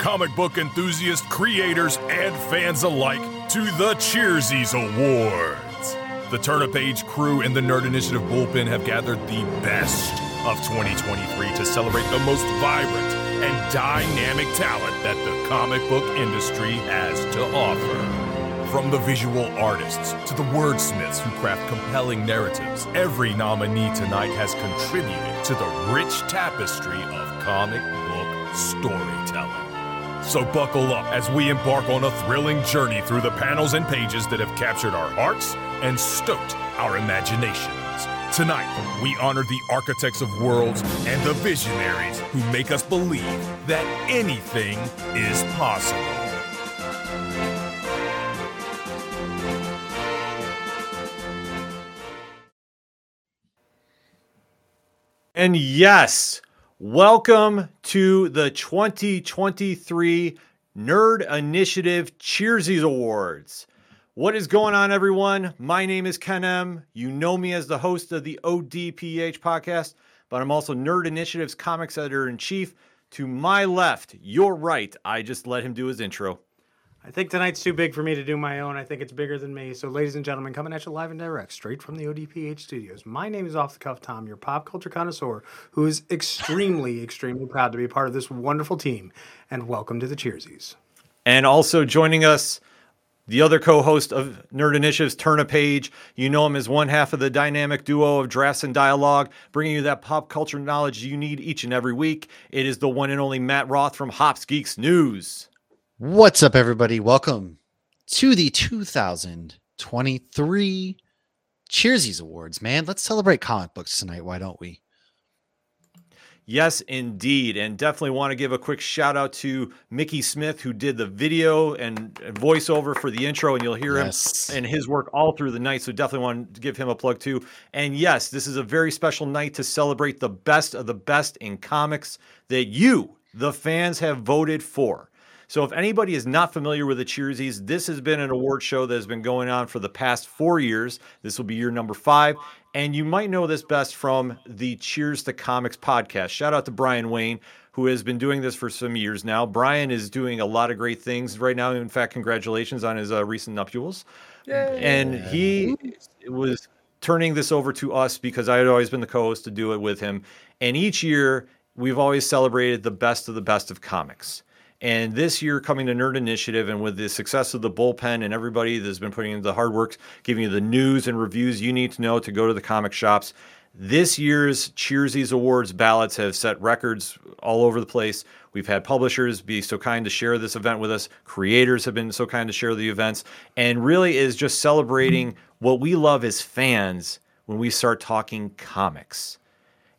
comic book enthusiasts, creators, and fans alike to the Cheersies Awards. The Turn a Page crew and the Nerd Initiative Bullpen have gathered the best of 2023 to celebrate the most vibrant and dynamic talent that the comic book industry has to offer. From the visual artists to the wordsmiths who craft compelling narratives, every nominee tonight has contributed to the rich tapestry of comic book storytelling. So buckle up as we embark on a thrilling journey through the panels and pages that have captured our hearts and stoked our imaginations. Tonight, we honor the architects of worlds and the visionaries who make us believe that anything is possible. And yes, welcome to the 2023 Nerd Initiative Cheersies Awards. What is going on, everyone? My name is Ken M. You know me as the host of the ODPH podcast, but I'm also Nerd Initiative's comics editor in chief. To my left, your right, I just let him do his intro. I think tonight's too big for me to do my own. I think it's bigger than me. So, ladies and gentlemen, coming at you live and direct, straight from the ODPH studios. My name is Off the Cuff Tom, your pop culture connoisseur, who is extremely, extremely proud to be a part of this wonderful team. And welcome to the Cheersies. And also joining us, the other co-host of Nerd Initiatives, Turn a Page. You know him as one half of the dynamic duo of Drafts and Dialogue, bringing you that pop culture knowledge you need each and every week. It is the one and only Matt Roth from Hops Geeks News. What's up, everybody? Welcome to the 2023 Cheersies Awards, man. Let's celebrate comic books tonight. Why don't we? Yes, indeed. And definitely want to give a quick shout out to Mickey Smith, who did the video and voiceover for the intro. And you'll hear yes. him and his work all through the night. So definitely want to give him a plug too. And yes, this is a very special night to celebrate the best of the best in comics that you, the fans, have voted for. So, if anybody is not familiar with the Cheersies, this has been an award show that has been going on for the past four years. This will be year number five. And you might know this best from the Cheers to Comics podcast. Shout out to Brian Wayne, who has been doing this for some years now. Brian is doing a lot of great things right now. In fact, congratulations on his uh, recent nuptials. Yay. And he was turning this over to us because I had always been the co host to do it with him. And each year, we've always celebrated the best of the best of comics. And this year, coming to Nerd Initiative, and with the success of the bullpen and everybody that's been putting in the hard work, giving you the news and reviews you need to know to go to the comic shops. This year's Cheersies Awards ballots have set records all over the place. We've had publishers be so kind to share this event with us. Creators have been so kind to share the events, and really is just celebrating what we love as fans when we start talking comics.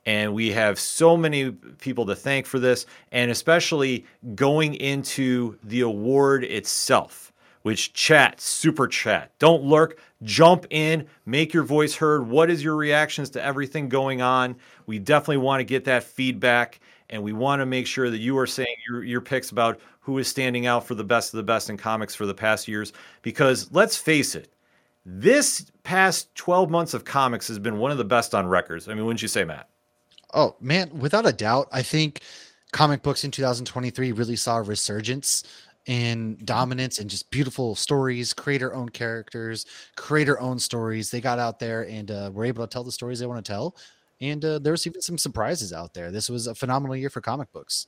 And we have so many people to thank for this, and especially going into the award itself, which chat, super chat. Don't lurk, jump in, make your voice heard. What is your reactions to everything going on? We definitely want to get that feedback, and we want to make sure that you are saying your, your picks about who is standing out for the best of the best in comics for the past years. Because let's face it, this past 12 months of comics has been one of the best on records. I mean, wouldn't you say, Matt? Oh man, without a doubt, I think comic books in 2023 really saw a resurgence in dominance and just beautiful stories, creator owned characters, creator owned stories. They got out there and uh, were able to tell the stories they want to tell. And uh, there's even some surprises out there. This was a phenomenal year for comic books.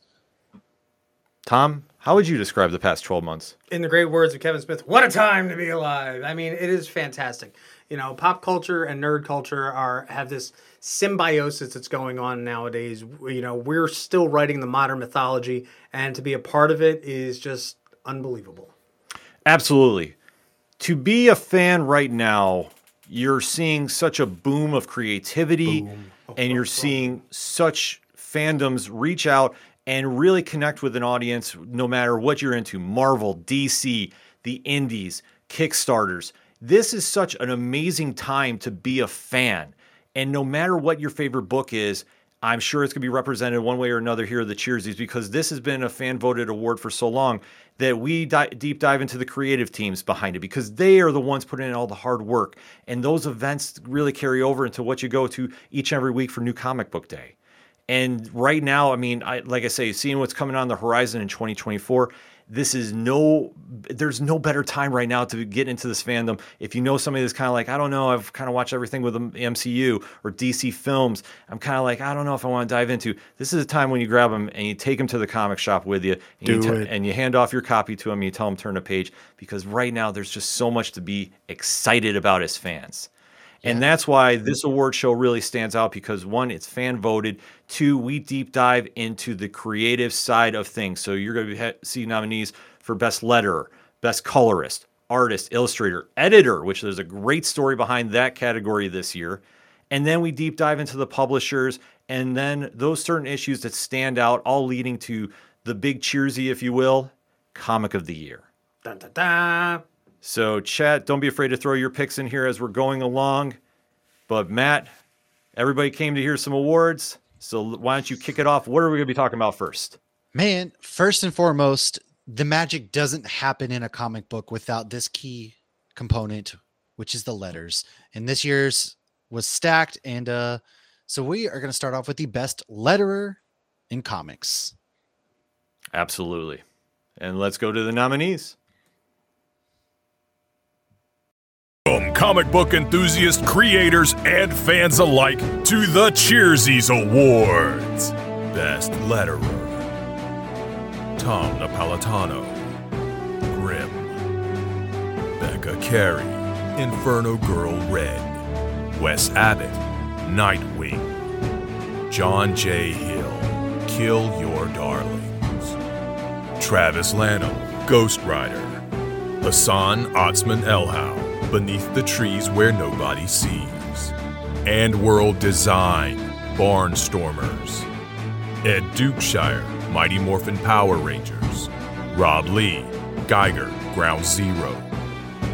Tom, how would you describe the past 12 months? In the great words of Kevin Smith, what a time to be alive. I mean, it is fantastic. You know, pop culture and nerd culture are have this symbiosis that's going on nowadays. You know, we're still writing the modern mythology and to be a part of it is just unbelievable. Absolutely. To be a fan right now, you're seeing such a boom of creativity boom. Oh, and you're oh, oh. seeing such fandoms reach out and really connect with an audience no matter what you're into Marvel, DC, the indies, Kickstarters. This is such an amazing time to be a fan. And no matter what your favorite book is, I'm sure it's going to be represented one way or another here at the Cheersies because this has been a fan voted award for so long that we di- deep dive into the creative teams behind it because they are the ones putting in all the hard work. And those events really carry over into what you go to each and every week for New Comic Book Day. And right now, I mean, I like I say, seeing what's coming on the horizon in 2024, this is no there's no better time right now to get into this fandom if you know somebody that's kind of like i don't know i've kind of watched everything with the mcu or dc films i'm kind of like i don't know if i want to dive into this is a time when you grab them and you take them to the comic shop with you and, Do you, it. and you hand off your copy to them and you tell them turn a page because right now there's just so much to be excited about as fans and that's why this award show really stands out because one, it's fan voted. Two, we deep dive into the creative side of things. So you're going to see nominees for best letterer, best colorist, artist, illustrator, editor, which there's a great story behind that category this year. And then we deep dive into the publishers and then those certain issues that stand out, all leading to the big cheersy, if you will, comic of the year. Dun, dun, dun. So, chat, don't be afraid to throw your picks in here as we're going along. But, Matt, everybody came to hear some awards. So, why don't you kick it off? What are we going to be talking about first? Man, first and foremost, the magic doesn't happen in a comic book without this key component, which is the letters. And this year's was stacked. And uh, so we are going to start off with the best letterer in comics. Absolutely. And let's go to the nominees. From comic book enthusiasts, creators, and fans alike to the Cheersies Awards. Best Letterer Tom Napolitano, Grim, Becca Carey, Inferno Girl Red, Wes Abbott, Nightwing, John J. Hill, Kill Your Darlings, Travis Lanham, Ghost Rider, Hassan Otsmane-Elhaou, Beneath the Trees Where Nobody Sees, AndWorld Design, Barnstormers, Ed Dukeshire, Mighty Morphin Power Rangers, Rob Leigh, Geiger, Ground Zero,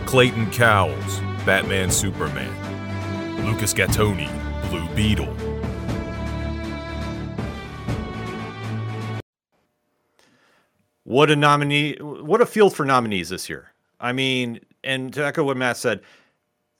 Clayton Cowles, Batman Superman, Lucas Gattoni, Blue Beetle, What a nominee! What a field for nominees this year. I mean, and to echo what Matt said,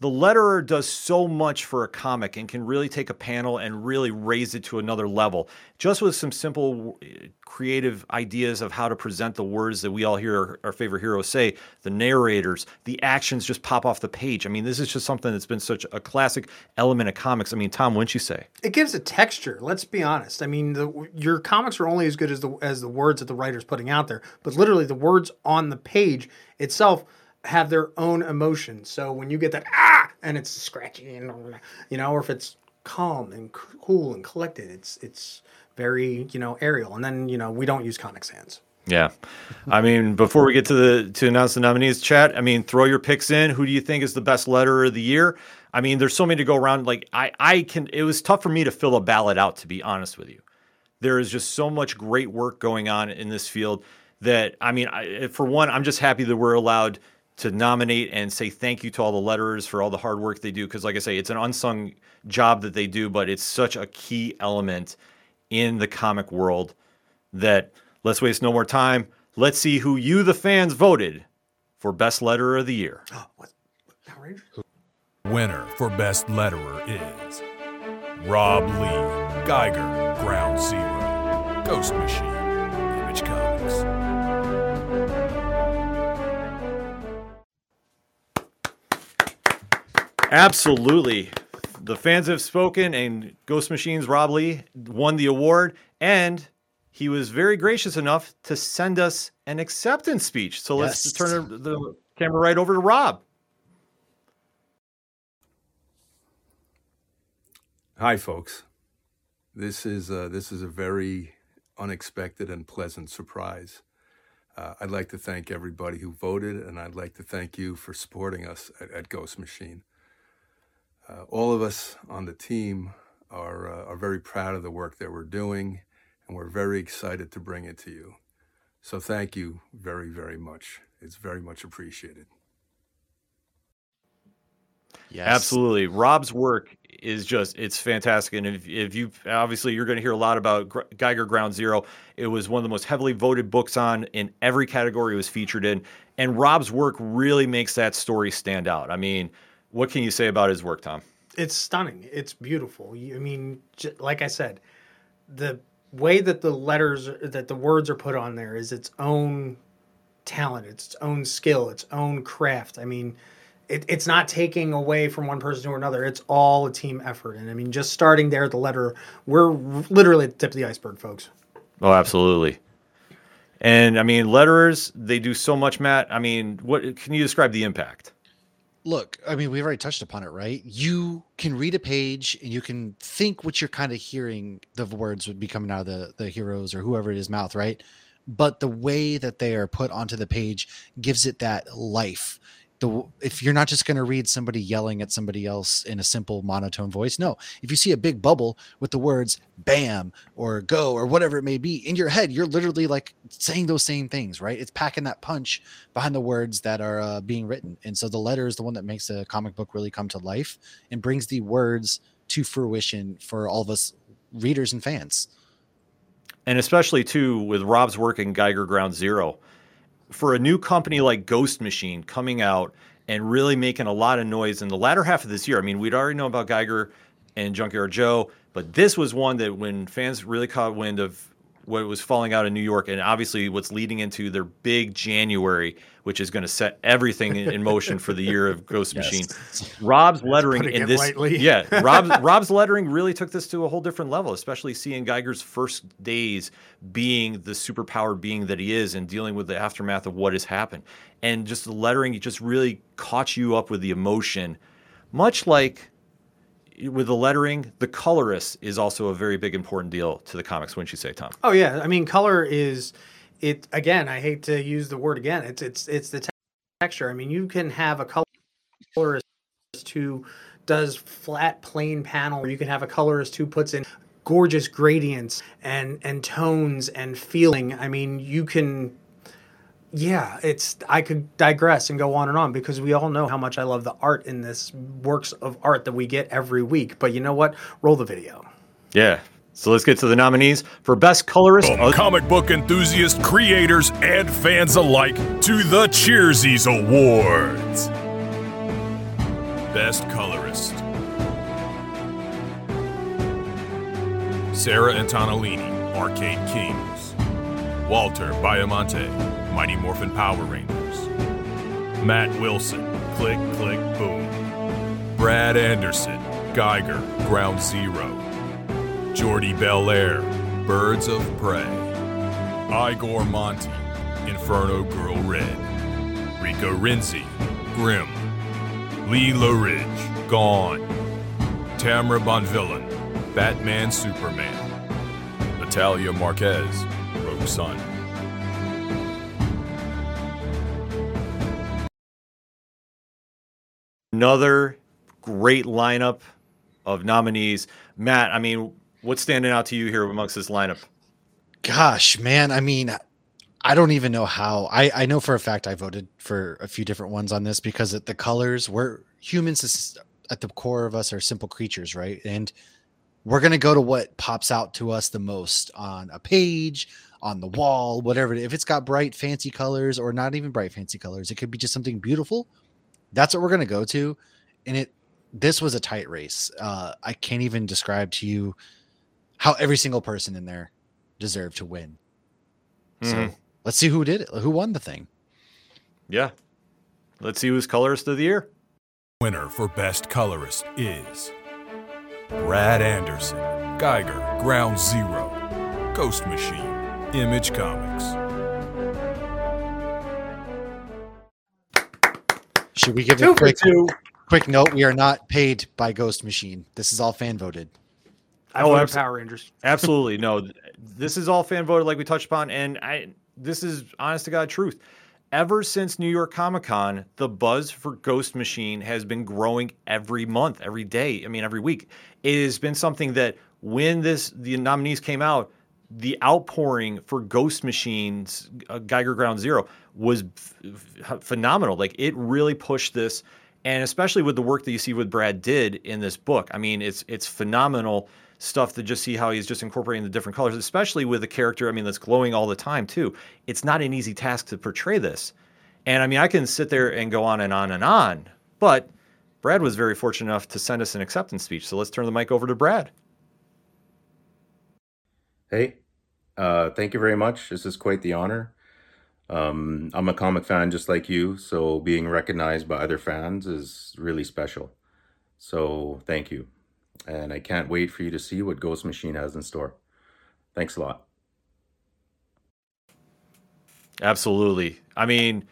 the letterer does so much for a comic and can really take a panel and really raise it to another level. Just with some simple uh, creative ideas of how to present the words that we all hear our, favorite heroes say, the narrators, the actions just pop off the page. I mean, this is just something that's been such a classic element of comics. I mean, Tom, wouldn't you say? It gives a texture. Let's be honest. I mean, the, your comics are only as good as the as the words that the writer's putting out there. But literally, the words on the page itself have their own emotions. So when you get that ah, and it's scratchy and you know, or if it's calm and cool and collected, it's it's very you know aerial. And then you know we don't use Comic Sans. Yeah. I mean, before we get to the to announce the nominees, chat, I mean, throw your picks in. Who do you think is the best letter of the year? I mean, there's so many to go around. Like I I can it was tough for me to fill a ballot out, to be honest with you. There is just so much great work going on in this field that I mean, I, for one, I'm just happy that we're allowed to nominate and say thank you to all the letterers for all the hard work they do. Because, like I say, it's an unsung job that they do, but it's such a key element in the comic world that let's waste no more time. Let's see who you, the fans, voted for Best Letterer of the Year. What? Outrageous. Winner for Best Letterer is Rob Leigh, Geiger, Ground Zero, Ghost Machine, Image Comics. Absolutely. The fans have spoken, and Ghost Machines Rob Leigh won the award, and he was very gracious enough to send us an acceptance speech. So let's Yes. turn the camera right over to Rob. Hi, folks. This is uh, this is a very unexpected and pleasant surprise. Uh, I'd like to thank everybody who voted, and I'd like to thank you for supporting us at, at Ghost Machine. Uh, all of us on the team are uh, are very proud of the work that we're doing, and we're very excited to bring it to you. So, thank you very, very much. It's very much appreciated. Yes. Absolutely. Rob's work is just it's fantastic and if, if you obviously you're going to hear a lot about Geiger Ground Zero. It was one of the most heavily voted books on in every category it was featured in and Rob's work really makes that story stand out. I mean, what can you say about his work, Tom? It's stunning. It's beautiful. I mean, like I said, the way that the letters that the words are put on there is its own talent, it's its own skill, its own craft. I mean, it, it's not taking away from one person to another. It's all a team effort. And I mean, just starting there at the letter, we're literally at the tip of the iceberg, folks. Oh, absolutely. And I mean, letterers, they do so much, Matt. I mean, what can you describe the impact? Look, I mean, we've already touched upon it, right? You can read a page and you can think what you're kind of hearing the words would be coming out of the, the heroes or whoever it is mouth, right? But the way that they are put onto the page gives it that life the if you're not just going to read somebody yelling at somebody else in a simple monotone voice no. If you see a big bubble with the words bam or go or whatever it may be in your head you're literally like saying those same things right? It's packing that punch behind the words that are uh, being written. And so the letter is the one that makes a comic book really come to life and brings the words to fruition for all of us readers and fans. And especially too with rob's work in geiger ground zero for a new company like Ghost Machine coming out and really making a lot of noise in the latter half of this year. I mean, we'd already know about Geiger and Junkyard Joe, but this was one that when fans really caught wind of what was falling out in New York, and obviously what's leading into their big January, which is going to set everything in motion for the year of Ghost yes. Machine. Rob's lettering in this, lightly. yeah, Rob's Rob's lettering really took this to a whole different level, especially seeing Geiger's first days being the superpowered being that he is, and dealing with the aftermath of what has happened, and just the lettering just really caught you up with the emotion, much like with the lettering, the colorist is also a very big important deal to the comics. Wouldn't you say, Tom? Oh yeah, I mean, color is it again. I hate to use the word again. It's it's it's the te- texture. I mean, you can have a colorist who does flat plain panel, or you can have a colorist who puts in gorgeous gradients and and tones and feeling. I mean, you can yeah, it's I could digress and go on and on because we all know how much I love the art in this works of art that we get every week. But you know what? Roll the video. Yeah. So let's get to the nominees for Best Colorist. From comic book enthusiasts, creators, and fans alike to the Cheersies Awards. Best Colorist Sarah Antonellini, Arcade Kings. Walter Baiamonte, Mighty Morphin Power Rangers. Matt Wilson, Click, Click, Boom. Brad Anderson, Geiger, Ground Zero. Jordie Bellaire, Birds of Prey. Igor Monti, Inferno Girl Red. Rico Renzi, Grim. Lee Loughridge, Gone. Tamara Bonvillain, Batman Superman. Natalia Marquez, Rogue Sun. Another great lineup of nominees. Matt, I mean, what's standing out to you here amongst this lineup? Gosh, man, I mean, I don't even know how. I I know for a fact I voted for a few different ones on this because the colors. We're humans at the core of us are simple creatures, right? And we're gonna go to what pops out to us the most on a page, on the wall, whatever. If it's got bright, fancy colors, or not even bright, fancy colors, it could be just something beautiful. That's what we're gonna go to. And it this was a tight race. Uh, I can't even describe to you how every single person in there deserved to win. Mm-hmm. So let's see who did it. Who won the thing? Yeah. Let's see who's colorist of the year. Winner for best colorist is Brad Anderson, Geiger, Ground Zero, Ghost Machine, Image Comics. Should we give two a quick, quick note? We are not paid by Ghost Machine. This is all fan voted. I oh, abs- Power Rangers. absolutely. No, this is all fan voted, like we touched upon, and I. This is honest to God truth. Ever since New York Comic Con, the buzz for Ghost Machine has been growing every month, every day. I mean, every week. It has been something that when this the nominees came out, the outpouring for Ghost Machines, uh, Geiger Ground Zero, was f- phenomenal. Like it really pushed this, and especially with the work that you see with Brad did in this book. I mean, it's it's phenomenal stuff to just see how he's just incorporating the different colors, especially with a character. I mean, that's glowing all the time too. It's not an easy task to portray this, and I mean, I can sit there and go on and on and on, but Brad was very fortunate enough to send us an acceptance speech. So let's turn the mic over to Brad. Hey, uh, thank you very much. This is quite the honor. Um, I'm a comic fan just like you, so being recognized by other fans is really special. So thank you. And I can't wait for you to see what Ghost Machine has in store. Thanks a lot. Absolutely. I mean,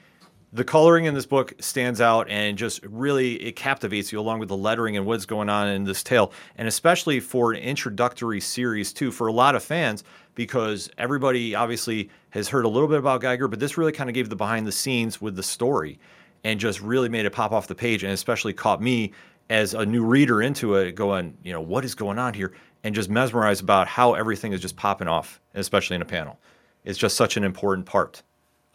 the coloring in this book stands out and just really it captivates you along with the lettering and what's going on in this tale. And especially for an introductory series too for a lot of fans because everybody obviously has heard a little bit about Geiger but this really kind of gave the behind the scenes with the story and just really made it pop off the page and especially caught me as a new reader into it going you know what is going on here? and just mesmerized about how everything is just popping off especially in a panel. It's just such an important part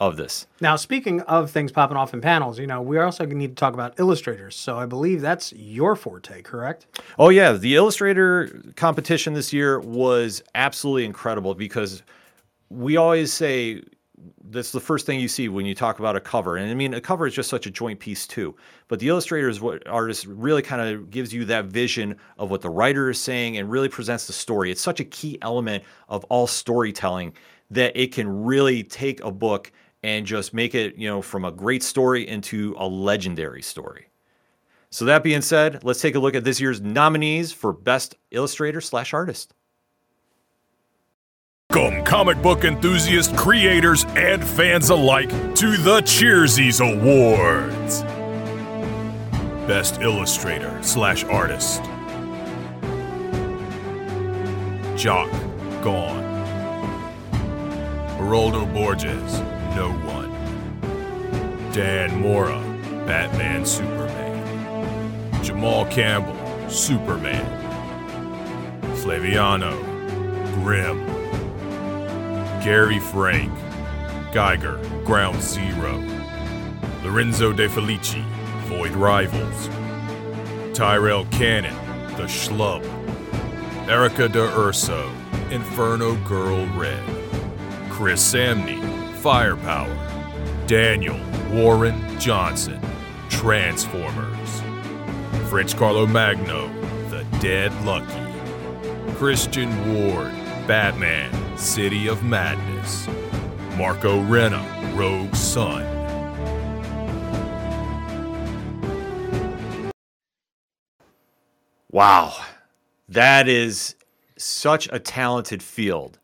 of this. Now, speaking of things popping off in panels, you know, we also need to talk about illustrators. So I believe that's your forte, correct? Oh, yeah. The illustrator competition this year was absolutely incredible because we always say that's the first thing you see when you talk about a cover. And I mean, a cover is just such a joint piece too. But the illustrator is what artist really kind of gives you that vision of what the writer is saying and really presents the story. It's such a key element of all storytelling that it can really take a book and just make it, you know, from a great story into a legendary story. So that being said, let's take a look at this year's nominees for Best Illustrator slash Artist. Welcome, comic book enthusiasts, creators, and fans alike, to the Cheersies Awards. Best Illustrator slash Artist. Jock, gone. Geraldo Borges, no one. Dan Mora, Batman Superman. Jamal Campbell, Superman. Flaviano, Grim. Gary Frank, Geiger, Ground Zero. Lorenzo De Felici, Void Rivals. Tyrell Cannon, The Schlub. Erica De Urso, Inferno Girl Red. Chris Samnee, Firepower. Daniel Warren Johnson, Transformers. French Carlomagno, The Dead Lucky. Christian Ward, Batman, City of Madness. Marco Renna, Rogue Sun. Wow. That is such a talented field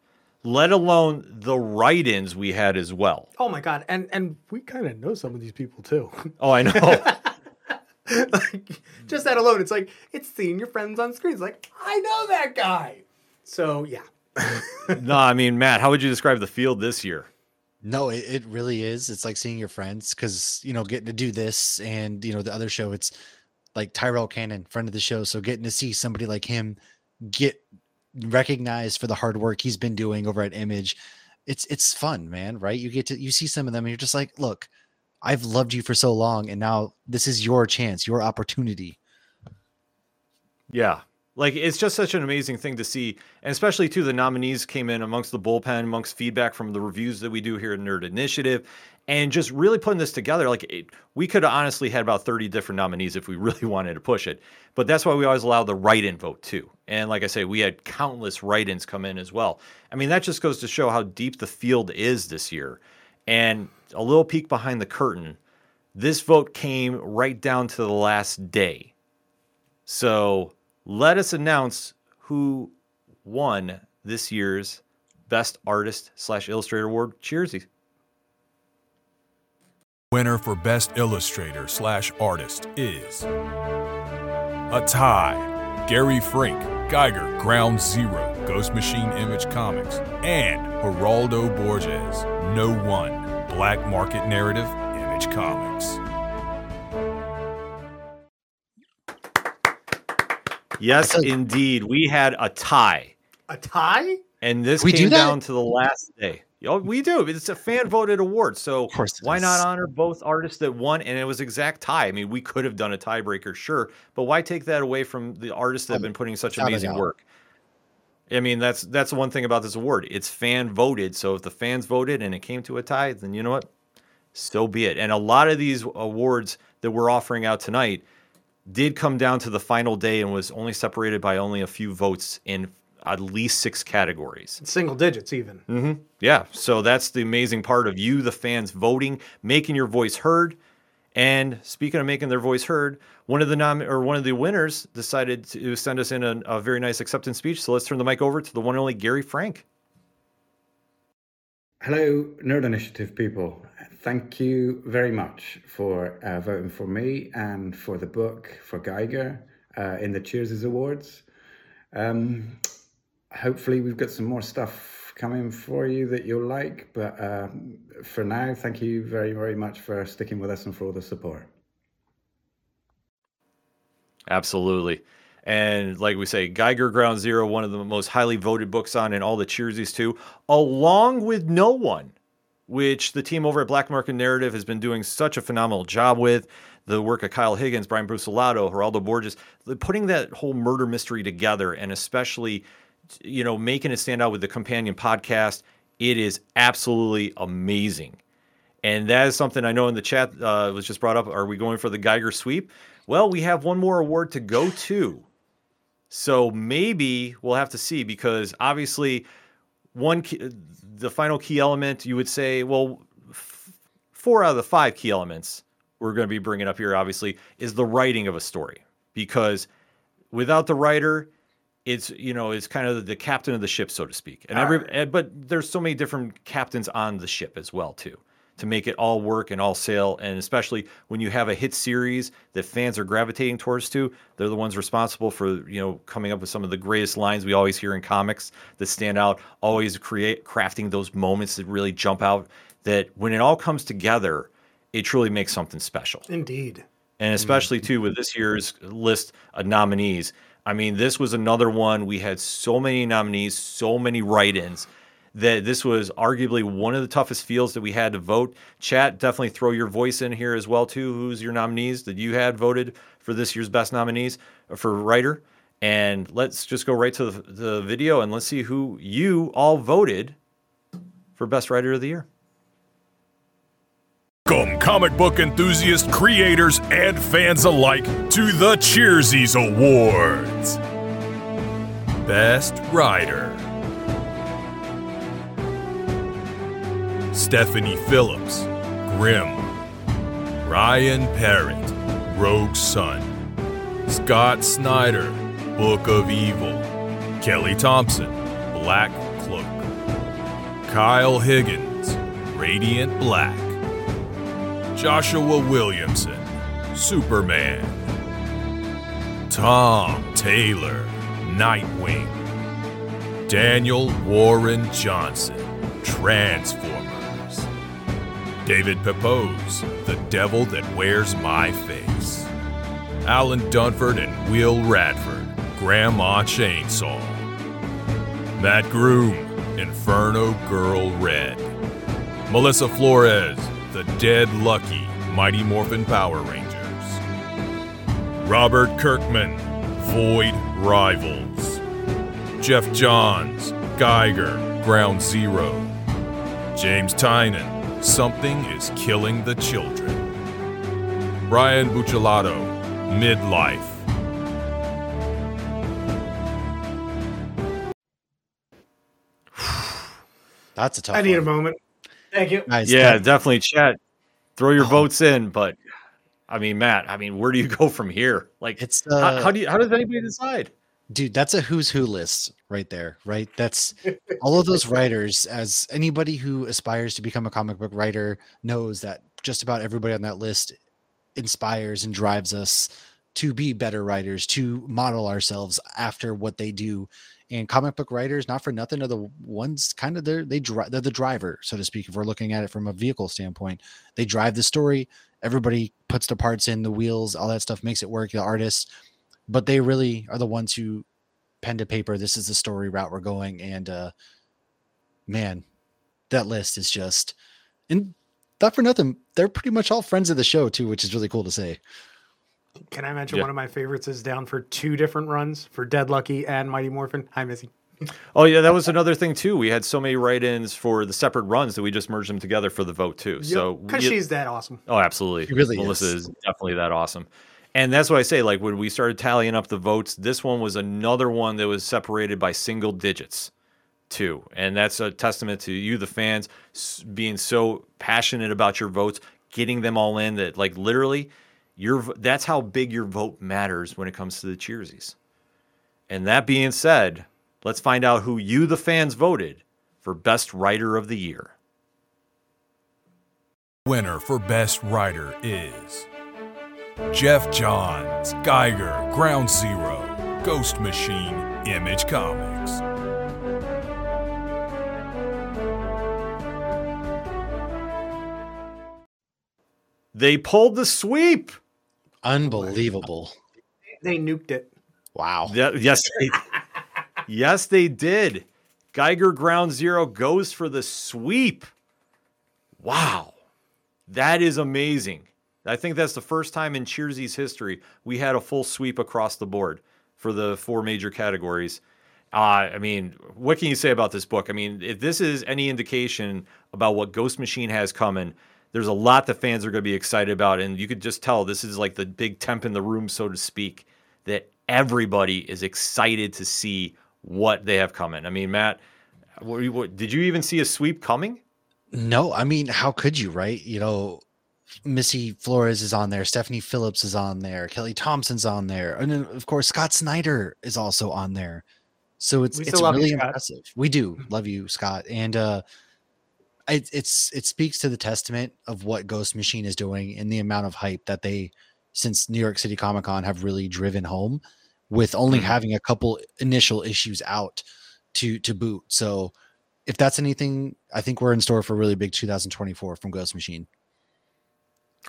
let alone the write-ins we had as well. Oh my god, and and we kind of know some of these people too. Oh, I know. like just that alone, it's like it's seeing your friends on screens. Like I know that guy. So yeah. no, I mean Matt, how would you describe the field this year? No, it, it really is. It's like seeing your friends because you know getting to do this and you know the other show. It's like Tyrell Cannon, friend of the show. So getting to see somebody like him get recognized for the hard work he's been doing over at Image. It's it's fun, man, right? You get to you see some of them and you're just like, look, I've loved you for so long and now this is your chance, your opportunity. Yeah. Like it's just such an amazing thing to see, and especially too the nominees came in amongst the bullpen, amongst feedback from the reviews that we do here at Nerd Initiative, and just really putting this together. Like it, we could honestly had about thirty different nominees if we really wanted to push it, but that's why we always allow the write-in vote too. And like I say, we had countless write-ins come in as well. I mean, that just goes to show how deep the field is this year. And a little peek behind the curtain, this vote came right down to the last day. So let us announce who won this year's Best Artist slash Illustrator Award. Cheersy. Winner for Best Illustrator slash Artist is a tie. Gary Frank, Geiger, Ground Zero, Ghost Machine Image Comics, and Geraldo Borges, No One, Black Market Narrative, Image Comics. Yes, indeed. We had a tie. A tie? And this we came down to the last day. Oh, we do. It's a fan voted award. So why not honor both artists that won? And it was exact tie. I mean, we could have done a tiebreaker, sure, but why take that away from the artists that have been putting such amazing work? I mean, that's that's the one thing about this award. It's fan voted. So if the fans voted and it came to a tie, then you know what? So be it. And a lot of these awards that we're offering out tonight did come down to the final day and was only separated by only a few votes in at least six categories. Single digits, even. Mm-hmm. Yeah. So that's the amazing part of you, the fans, voting, making your voice heard. And speaking of making their voice heard, one of the nom- or one of the winners decided to send us in a, a very nice acceptance speech. So let's turn the mic over to the one and only Gary Frank. Hello, Nerd Initiative people. Thank you very much for uh, voting for me and for the book for Geiger uh, in the Cheers Awards. Um, hopefully, we've got some more stuff coming for you that you'll like. But uh, for now, thank you very, very much for sticking with us and for all the support. Absolutely. And like we say, Geiger Ground Zero, one of the most highly voted books on, and all the Cheersies too, along with No One, which the team over at Black Market Narrative has been doing such a phenomenal job with. The work of Kyle Higgins, Brian Buccellato, Geraldo Borges, putting that whole murder mystery together, and especially, you know, making it stand out with the companion podcast. It is absolutely amazing. And that is something I know in the chat uh, was just brought up. Are we going for the Geiger sweep? Well, we have one more award to go to. So maybe we'll have to see because obviously, one key, the final key element you would say, well, f- four out of the five key elements we're going to be bringing up here, obviously, is the writing of a story because without the writer, it's you know it's kind of the captain of the ship, so to speak. And every right. but there's so many different captains on the ship as well too to make it all work and all sail. And especially when you have a hit series that fans are gravitating towards to, they're the ones responsible for, you know, coming up with some of the greatest lines we always hear in comics that stand out, always create crafting those moments that really jump out that when it all comes together, it truly makes something special. Indeed. And mm-hmm. especially too with this year's list of nominees. I mean, this was another one. We had so many nominees, so many write-ins that this was arguably one of the toughest fields that we had to vote. Chat, definitely throw your voice in here as well too. Who's your nominees that you had voted for this year's best nominees uh, for writer? And let's just go right to the, the video and let's see who you all voted for best writer of the year. Welcome, comic book enthusiasts, creators, and fans alike, to the Cheersies Awards. Best Writer Stephanie Phillips, Grim. Ryan Parrott, Rogue Sun. Scott Snyder, Book of Evil. Kelly Thompson, Black Cloak. Kyle Higgins, Radiant Black. Joshua Williamson, Superman. Tom Taylor, Nightwing. Daniel Warren Johnson, Transformers. David Pepose, The Devil That Wears My Face. Alan Dunford and Will Radford, Grandma Chainsaw. Matt Groom, Inferno Girl Red. Melissa Flores, The Dead Lucky, Mighty Morphin Power Rangers. Robert Kirkman, Void Rivals. Geoff Johns, Geiger, Ground Zero. James Tynion, Something is killing the children. Brian Buccellato, Midlife. That's a tough. I need one. a moment. Thank you. Nice. Yeah, That- definitely chat. Throw your Oh. votes in, but I mean, Matt, I mean, where do you go from here? Like, It's how, uh, how do you, how does anybody decide? dude that's a who's who list right there right that's all of those writers as anybody who aspires to become a comic book writer knows that just about everybody on that list inspires and drives us to be better writers to model ourselves after what they do and comic book writers not for nothing are the ones kind of they're they drive they're the driver so to speak if we're looking at it from a vehicle standpoint. They drive the story everybody puts the parts in the wheels all that stuff makes it work the artists but they really are the ones who pen to paper this is the story route we're going and uh man that list is just and not for nothing they're pretty much all friends of the show too which is really cool to say Can I mention Yeah. one of my favorites is down for two different runs for Dead Lucky and Mighty Morphin? Hi, Missy. Oh yeah, that was another thing too. We had so many write-ins for the separate runs that we just merged them together for the vote too. So because she's that awesome. oh, absolutely, She really Melissa is. is definitely that awesome. And that's what I say. Like when we started tallying up the votes, this one was another one that was separated by single digits, too. And that's a testament to you, the fans, being so passionate about your votes, getting them all in. That like literally, your that's how big your vote matters when it comes to the Cheersies. And that being said, let's find out who you, the fans, voted for Best Writer of the Year. Winner for Best Writer is Geoff Johns, Geiger, Ground Zero, Ghost Machine, Image Comics. They pulled the sweep. Unbelievable. They nuked it. Wow. Yeah, yes, they, yes, they did. Geiger Ground Zero goes for the sweep. Wow. That is amazing. I think that's the first time in Cheersy's history we had a full sweep across the board for the four major categories. Uh, I mean, what can you say about this book? I mean, if this is any indication about what Ghost Machine has coming, there's a lot that fans are going to be excited about. And you could just tell this is like the big temp in the room, so to speak, that everybody is excited to see what they have coming. I mean, Matt, what, what, did you even see a sweep coming? No, I mean, how could you, right? You know, Missy Flores is on there, Stephanie Phillips is on there, Kelly Thompson's on there, and then of course Scott Snyder is also on there. So it's it's really you, impressive. We do mm-hmm. love you, Scott, and uh, it, it's it speaks to the testament of what Ghost Machine is doing and the amount of hype that they, since New York City Comic Con, have really driven home, with only mm-hmm. having a couple initial issues out to to boot. So if that's anything, I think we're in store for a really big 2024 from Ghost Machine.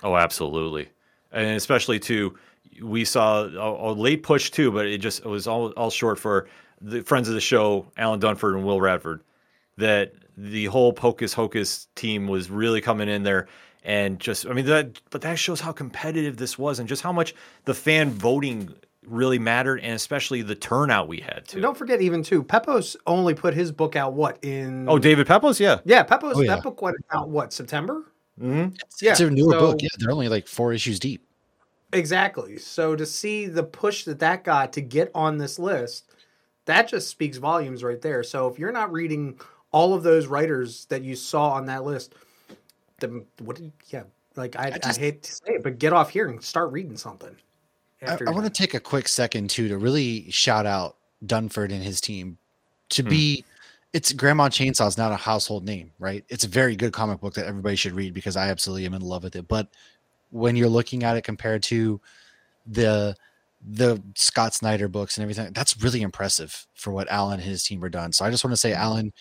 Oh, absolutely, and especially too, we saw a, a, late push too, but it just it was all all short for the friends of the show, Alan Dunford and Will Radford, that the whole Pocus Hocus team was really coming in there and just I mean that but that shows how competitive this was and just how much the fan voting really mattered and especially the turnout we had too. Don't forget even too Pepose only put his book out what in Oh David Pepose yeah. Yeah, Pepose oh, yeah. that book went out what September? Mm-hmm. Yeah, it's a newer so, book. Yeah, they're only like four issues deep. Exactly. So to see the push that that got to get on this list, that just speaks volumes right there. So if you're not reading all of those writers that you saw on that list, then what? You, yeah, like I, I, just, I, hate to say it, but get off here and start reading something. I, I want to take a quick second too to really shout out Dunford and his team to mm. be it's Grandma Chainsaw is not a household name, right? It's a very good comic book that everybody should read because I absolutely am in love with it. But when you're looking at it compared to the the Scott Snyder books and everything, that's really impressive for what Alan and his team are done. So I just want to say, mm-hmm. Alan,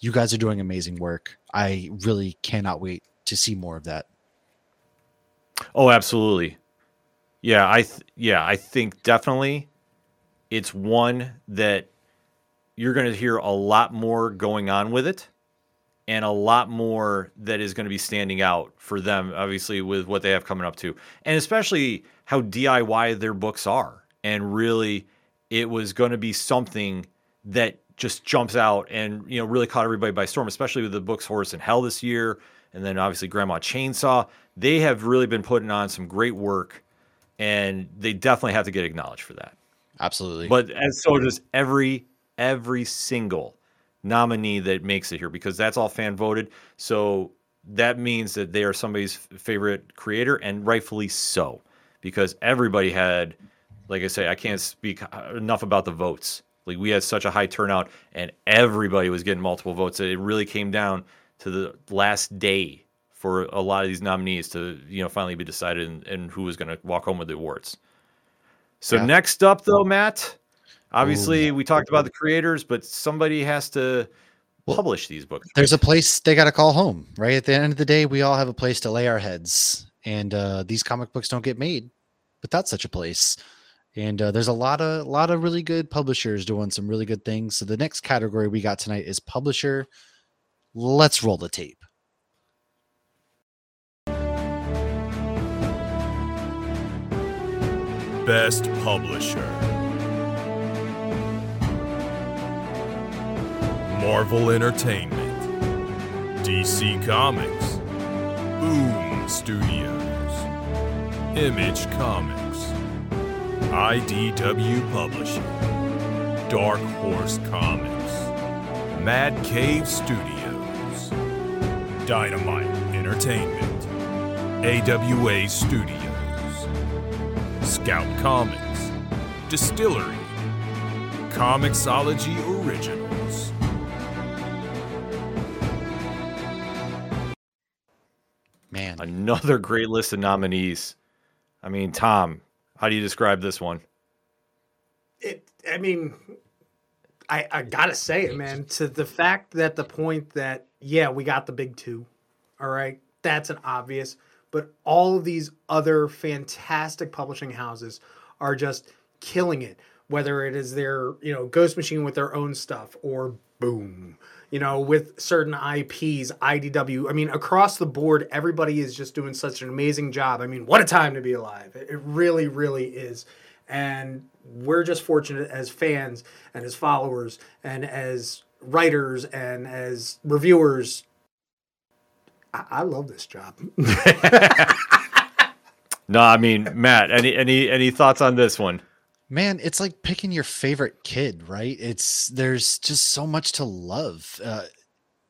you guys are doing amazing work. I really cannot wait to see more of that. Oh, absolutely. Yeah, I th- yeah, I think definitely it's one that you're going to hear a lot more going on with it and a lot more that is going to be standing out for them, obviously, with what they have coming up too. And especially how DIY their books are. And really, it was going to be something that just jumps out and, you know, really caught everybody by storm, especially with the books Horse and Hell this year. And then obviously Grandma Chainsaw. They have really been putting on some great work and they definitely have to get acknowledged for that. Absolutely. But as so does every every single nominee that makes it here because that's all fan voted. So that means that they are somebody's favorite creator, and rightfully so, because everybody had, like I say, I can't speak enough about the votes. Like we had such a high turnout, and everybody was getting multiple votes. That it really came down to the last day for a lot of these nominees to, you know, finally be decided and, and who was going to walk home with the awards. So yeah. next up, though, Matt, Obviously, Ooh, we talked about the creators, but somebody has to publish these books. There's a place they got to call home, right? At the end of the day, we all have a place to lay our heads, and uh, these comic books don't get made, but that's such a place. And uh, there's a lot of a lot of really good publishers doing some really good things. So the next category we got tonight is publisher. Let's roll the tape. Best publisher. Marvel Entertainment, DC Comics, Boom Studios, Image Comics, IDW Publishing, Dark Horse Comics, Mad Cave Studios, Dynamite Entertainment, AWA Studios, Scout Comics, DSTLRY, Comixology Originals. Man, Another great list of nominees. I mean, Tom, how do you describe this one? it i mean i i gotta say it man to the fact that the point that yeah we got the big two all right that's an obvious but all of these other fantastic publishing houses are just killing it whether it is their you know ghost machine with their own stuff or boom you know with certain ips idw i mean across the board everybody is just doing such an amazing job. I mean what a time to be alive. It really really is. And we're just fortunate as fans and as followers and as writers and as reviewers. I, I love this job. No, I mean, Matt, any any any thoughts on this one? Man, it's like picking your favorite kid, right? It's there's just so much to love. Uh,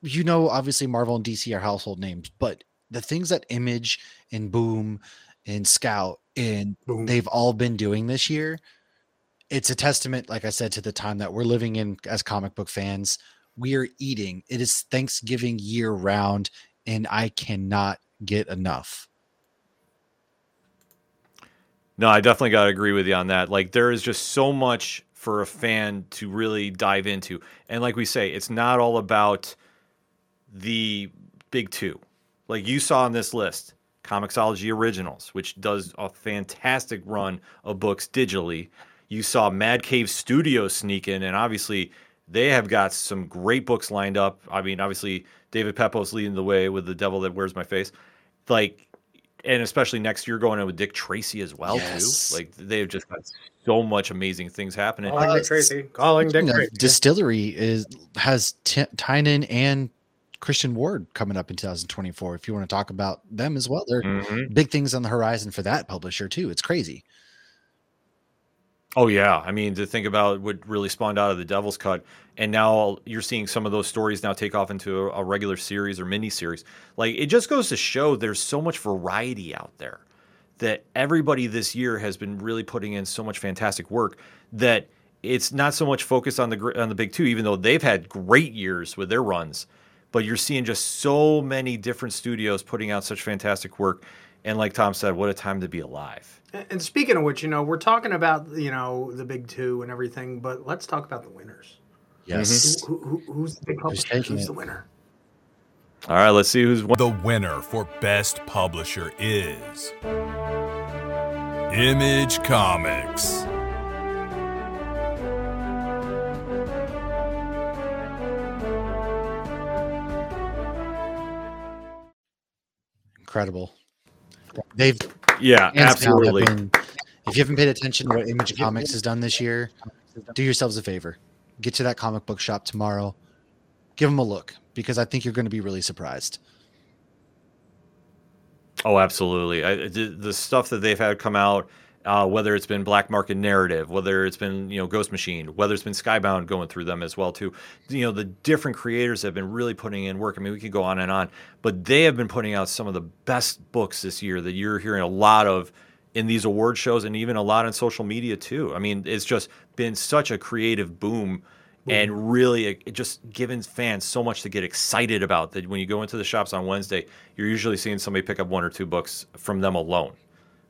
you know, obviously Marvel and DC are household names, but the things that Image and Boom and Scout and Boom. they've all been doing this year, it's a testament, like I said, to the time that we're living in as comic book fans. We are eating. It is Thanksgiving year round, and I cannot get enough. No, I definitely got to agree with you on that. Like, there is just so much for a fan to really dive into. And like we say, it's not all about the big two. Like you saw on this list, Comixology Originals, which does a fantastic run of books digitally. You saw Mad Cave Studios sneak in, and obviously they have got some great books lined up. I mean, obviously David Pepose leading the way with The Devil That Wears My Face. Like, and especially next year going in with Dick Tracy as well Yes. too. Like they've just got so much amazing things happening. calling dick tracy calling dick tracy DSTLRY is has T- Tynion and Christian Ward coming up in 2024. If you want to talk about them as well, there are Mhm. big things on the horizon for that publisher too. It's crazy. Oh yeah, I mean to think about what really spawned out of the Devil's Cut, and now you're seeing some of those stories now take off into a, a regular series or mini series. Like it just goes to show there's so much variety out there that everybody this year has been really putting in so much fantastic work that it's not so much focused on the on the big two, even though they've had great years with their runs. But you're seeing just so many different studios putting out such fantastic work, and like Tom said, what a time to be alive. And- And speaking of which, you know, we're talking about you know the big two and everything, but let's talk about the winners. Yes. Who, who, who's the big publisher? Who's it? the winner? All right, let's see who's won. The winner for Best Publisher is Image Comics. Incredible. They've Yeah, hands absolutely. been- if you haven't paid attention to what Image Comics has done this year, do yourselves a favor. Get to that comic book shop tomorrow. Give them a look because I think you're going to be really surprised. Oh, absolutely. I, the, the stuff that they've had come out, uh, whether it's been Black Market Narrative, whether it's been you know Ghost Machine, whether it's been Skybound going through them as well too. You know the different creators have been really putting in work. I mean, we could go on and on, but they have been putting out some of the best books this year that you're hearing a lot of in these award shows and even a lot on social media too. I mean, it's just been such a creative boom. And really, it it just giving fans so much to get excited about that when you go into the shops on Wednesday, you're usually seeing somebody pick up one or two books from them alone.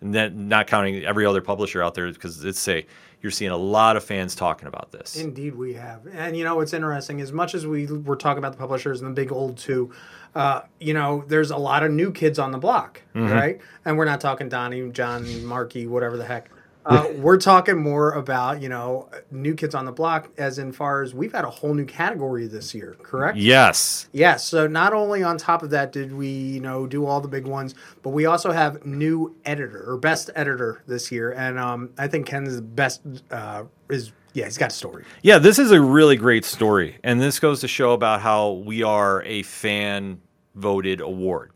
And then not counting every other publisher out there because it's say you're seeing a lot of fans talking about this. Indeed, we have. And you know what's interesting? As much as we were talking about the publishers and the big old two, uh, you know, there's a lot of new kids on the block, right? And we're not talking Donnie, John, Markey, whatever the heck. Uh, we're talking more about you know new kids on the block, as in far as we've had a whole new category this year, correct? yes. Yes. So not only on top of that did we, you know, do all the big ones, but we also have new editor or best editor this year, and um, I think Ken's best uh, is yeah, he's got a story. Yeah, this is a really great story. And this goes to show about how we are a fan voted award.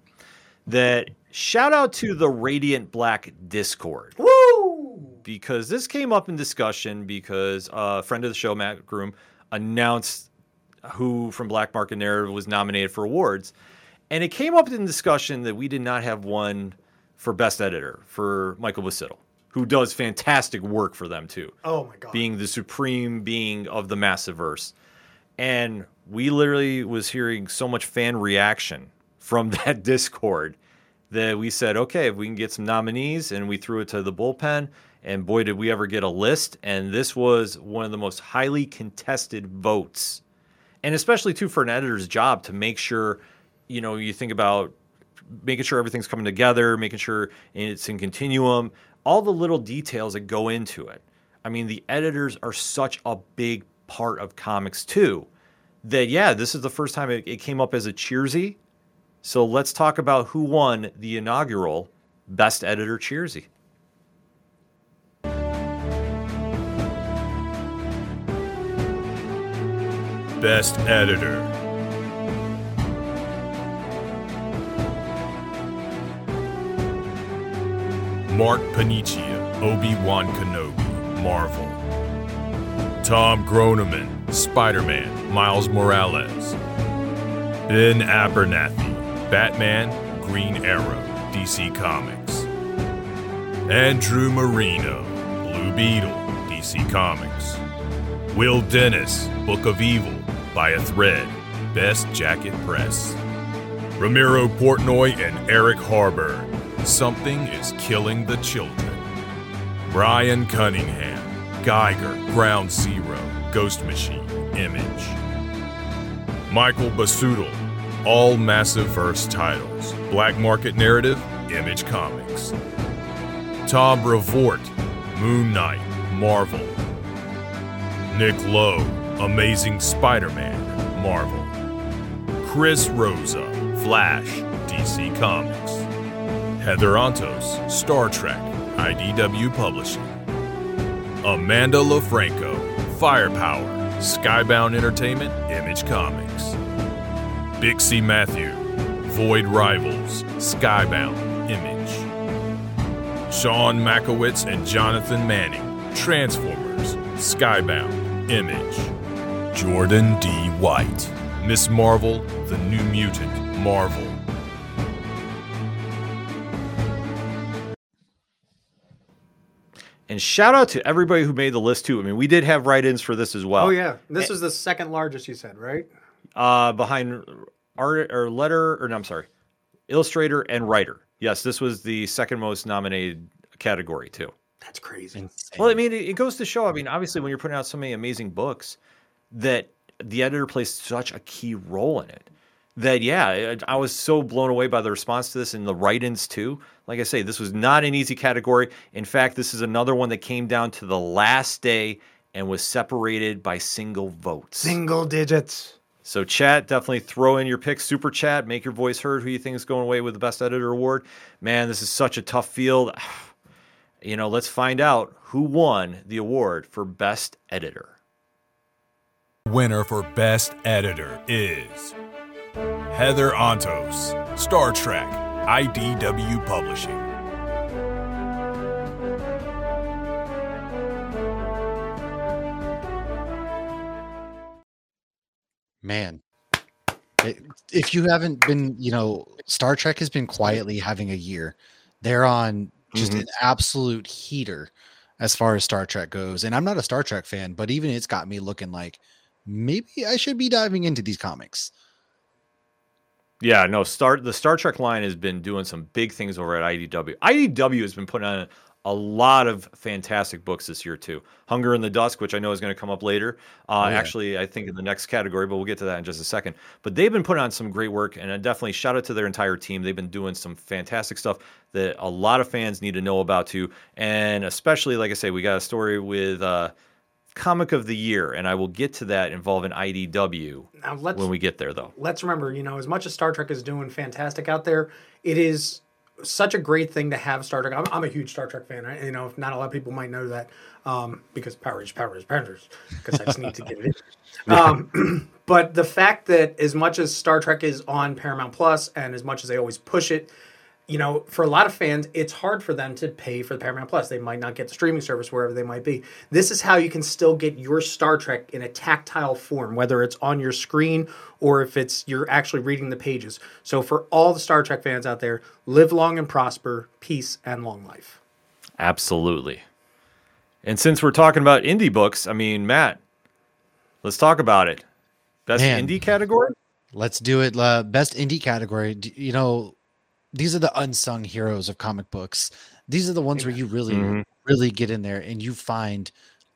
That shout out to the Radiant Black Discord. Woo! Because this came up in discussion because a friend of the show, Matt Groom, announced who from Black Market Narrative was nominated for awards. And it came up in discussion that we did not have one for Best Editor for Michael Busuttil, who does fantastic work for them too. Oh my god. Being the supreme being of the Massiverse. And we literally was hearing so much fan reaction from that Discord that we said, okay, if we can get some nominees, and we threw it to the bullpen. And boy, did we ever get a list. And this was one of the most highly contested votes. And especially, too, for an editor's job to make sure, you know, you think about making sure everything's coming together, making sure it's in continuum, all the little details that go into it. I mean, the editors are such a big part of comics, too, that, yeah, this is the first time it, it came up as a Cheersy. So let's talk about who won the inaugural Best Editor Cheersy. Best Editor. Mark Paniccia, Obi-Wan Kenobi, Marvel. Tom Groneman, Spider-Man, Miles Morales. Ben Abernathy, Batman, Green Arrow, DC Comics. Andrew Marino, Blue Beetle, DC Comics. Will Dennis, Book of Evil, by a Thread, Best Jacket Press. Ramiro Portnoy and Eric Harburn, Something is Killing the Children. Brian Cunningham, Geiger, Ground Zero, Ghost Machine, Image. Michael Busuttil, all Massiverse titles, Black Market Narrative, Image Comics. Tom Brevoort, Moon Knight, Marvel. Nick Lowe, Amazing Spider Man, Marvel. Chris Rosa, Flash, DC Comics. Heather Antos, Star Trek, IDW Publishing. Amanda LaFranco, Firepower, Skybound Entertainment, Image Comics. Bixie Mathieu, Void Rivals, Skybound, Image. Sean Mackiewicz and Jonathan Manning, Transformers, Skybound, Image. Jordan D. White, Miss Marvel, The New Mutant, Marvel. And shout out to everybody who made the list too. I mean, we did have write-ins for this as well. Oh yeah, this is the second largest you said, right? Uh, behind art or letter or no, I'm sorry, illustrator and writer. Yes, this was the second most nominated category too. That's crazy. Insane. Well, I mean, it, it goes to show. I mean, obviously, when you're putting out so many amazing books, that the editor plays such a key role in it. That yeah, I, was so blown away by the response to this and the write-ins too. Like I say, this was not an easy category. In fact, this is another one that came down to the last day and was separated by single votes. Single digits. So chat, definitely throw in your picks, super chat, make your voice heard. Who you think is going away with the best editor award? Man, this is such a tough field. You know, let's find out who won the award for best editor. Winner for Best Editor is Heather Antos, Star Trek, IDW Publishing. Man, if you haven't been, you know, Star Trek has been quietly having a year. They're on just Mhm. an absolute heater as far as Star Trek goes. And I'm not a Star Trek fan, but even it's got me looking like maybe I should be diving into these comics. Yeah, no, Star the Star Trek line has been doing some big things over at IDW. IDW has been putting on a lot of fantastic books this year too. Hunger in the Dusk, which I know is going to come up later. Uh, Oh, yeah. Actually, I think in the next category, but we'll get to that in just a second. But they've been putting on some great work, and I definitely shout out to their entire team. They've been doing some fantastic stuff that a lot of fans need to know about too, and especially, like I say, we got a story with uh, Comic of the Year, and I will get to that involving IDW Now let's when we get there, though. let's remember, you know, as much as Star Trek is doing fantastic out there, it is such a great thing to have Star Trek. I'm, I'm a huge Star Trek fan. I, you know, if not a lot of people might know that um, because power is power is powers. Because I just need to get it in. Um, but the fact that as much as Star Trek is on Paramount Plus and as much as they always push it, you know, for a lot of fans, it's hard for them to pay for the Paramount Plus. They might not get the streaming service wherever they might be. This is how you can still get your Star Trek in a tactile form, whether it's on your screen or if it's you're actually reading the pages. So for all the Star Trek fans out there, live long and prosper, peace and long life. Absolutely. And since we're talking about indie books, I mean, Matt, let's talk about it. Best Man, indie category? Let's do it. Uh, best indie category. You know, these are the unsung heroes of comic books. These are the ones where you really, mm-hmm. really get in there and you find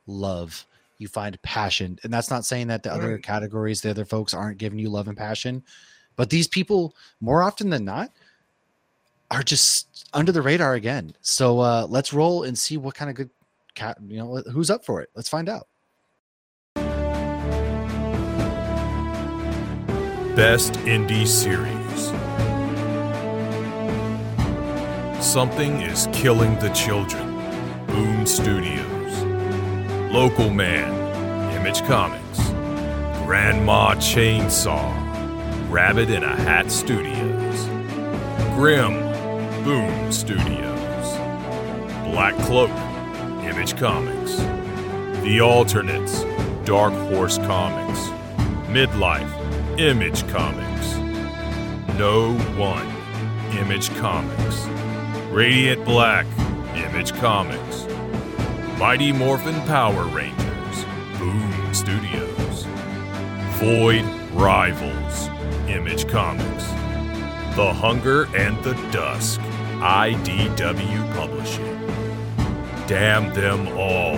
love, you find passion. And that's not saying that the other categories, the other folks aren't giving you love and passion, but these people, more often than not, are just under the radar again. So uh, let's roll and see what kind of good cat, you know, who's up for it. Let's find out. Best Indie Series. Something is killing the children. Boom Studios. Local Man. Image Comics. Grandma Chainsaw. Rabbit in a Hat Studios. Grim. Boom Studios. Black Cloak. Image Comics. The Alternates. Dark Horse Comics. Midlife. Image Comics. No One. Image Comics. Radiant Black, Image Comics. Mighty Morphin Power Rangers, Boom Studios. Void Rivals, Image Comics. The Hunger and the Dusk, IDW Publishing. Damn Them All,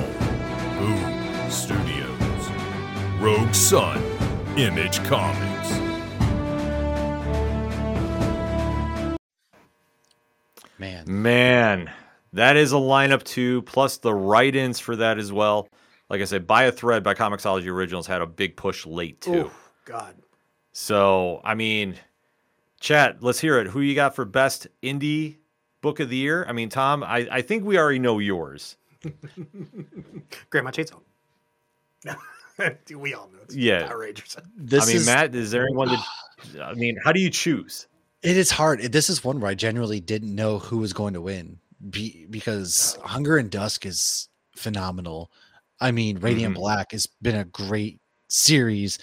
Boom Studios. Rogue Sun, Image Comics. Man. Man. That is a lineup too, plus the write-ins for that as well. Like I said, Buy a Thread by Comixology Originals had a big push late too. Ooh, God. So, I mean, chat, let's hear it. Who you got for best indie book of the year? I mean, Tom, I, I think we already know yours. Grandma Chainsaw. we all know it's yeah. Power Rangers. This I mean, is... Matt, is there anyone that I mean, how do you choose? It is hard. This is one where I genuinely didn't know who was going to win be, because Hunger and Dusk is phenomenal. I mean, Radiant mm-hmm. Black has been a great series.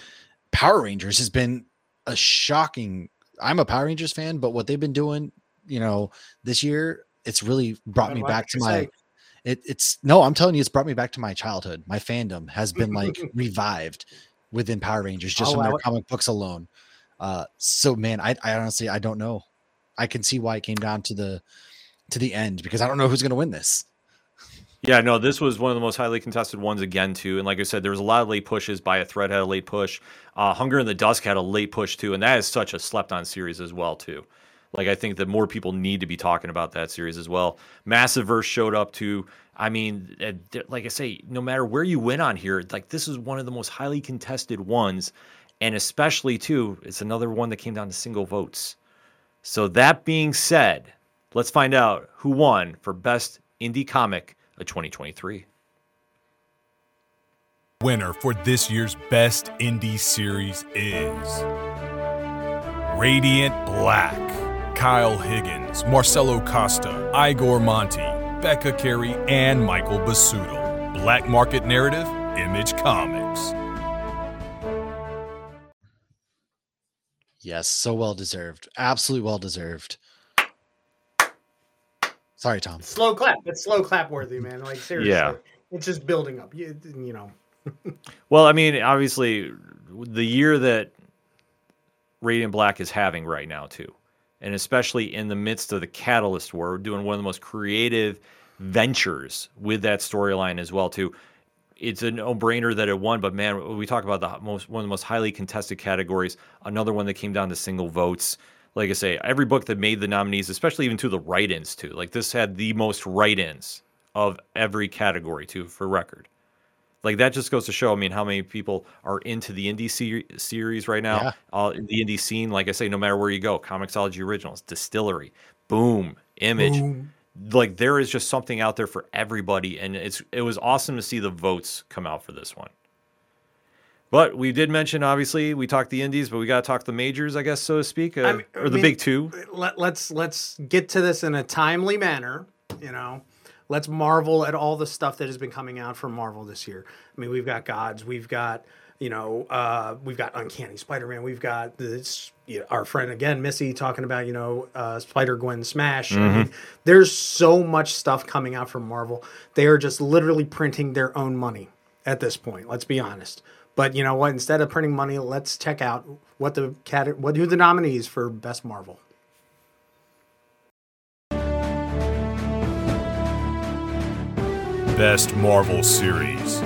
Power Rangers has been a shocking. I'm a Power Rangers fan, but what they've been doing, you know, this year, it's really brought me back to my. It, it's no, I'm telling you, it's brought me back to my childhood. My fandom has been like revived within Power Rangers just oh, from their comic books alone. Uh, so man, I, I honestly I don't know. I can see why it came down to the to the end because I don't know who's going to win this. Yeah, no, this was one of the most highly contested ones again too. And like I said, there was a lot of late pushes. By a Thread had a late push. Uh, Hunger in the Dusk had a late push too, and that is such a slept on series as well too. Like I think that more people need to be talking about that series as well. Massiverse showed up too. I mean, like I say, no matter where you win on here, like this is one of the most highly contested ones and especially too, it's another one that came down to single votes. So that being said, let's find out who won for best indie comic of 2023. Winner for this year's best indie series is Radiant Black. Kyle Higgins, Marcelo Costa, Igor Monti, Becca Carey, and Michael Busuttil. Black Market Narrative, Image Comics. Yes, so well deserved. Absolutely well deserved. Sorry, Tom. Slow clap. It's slow clap worthy, man. Like seriously. Yeah. It's just building up. You, you know. well, I mean, obviously, the year that Radiant Black is having right now, too, and especially in the midst of the Catalyst War, we're doing one of the most creative ventures with that storyline as well, too it's a no-brainer that it won. But man, we talk about the most one of the most highly contested categories. Another one that came down to single votes. Like I say, every book that made the nominees, especially even to the write-ins too. Like this had the most write-ins of every category too, for record. Like that just goes to show. I mean, how many people are into the indie ser- series right now? Yeah. Uh, the indie scene, like I say, no matter where you go, Comixology Originals, DSTLRY, Boom, Image. Boom like there is just something out there for everybody and it's it was awesome to see the votes come out for this one But we did mention, obviously, we talked the indies, but we got to talk the majors, I guess, so to speak, uh, I mean, or the mean, big two. Let, let's let's get to this in a timely manner. You know, let's marvel at all the stuff that has been coming out from Marvel this year. I mean, we've got Gods, we've got you know, uh, we've got Uncanny Spider-Man, we've got this you know, our friend again, Missy, talking about you know uh, Spider Gwen Smash. Mm-hmm. I mean, there's so much stuff coming out from Marvel. They are just literally printing their own money at this point. Let's be honest. But you know what? Instead of printing money, let's check out what the cat what who the nominees for best Marvel. Best Marvel series.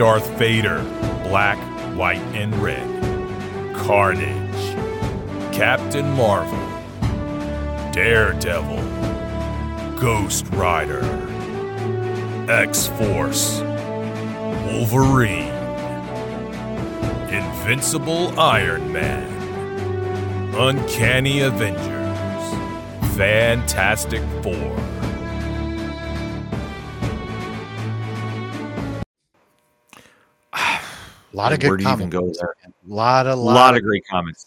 Darth Vader, black, white, and red. Carnage. Captain Marvel. Daredevil. Ghost Rider. X Force. Wolverine, Invincible Iron Man, Uncanny Avengers, Fantastic Four. A lot of good Where comments. go there? A lot, a lot, lot of great comments.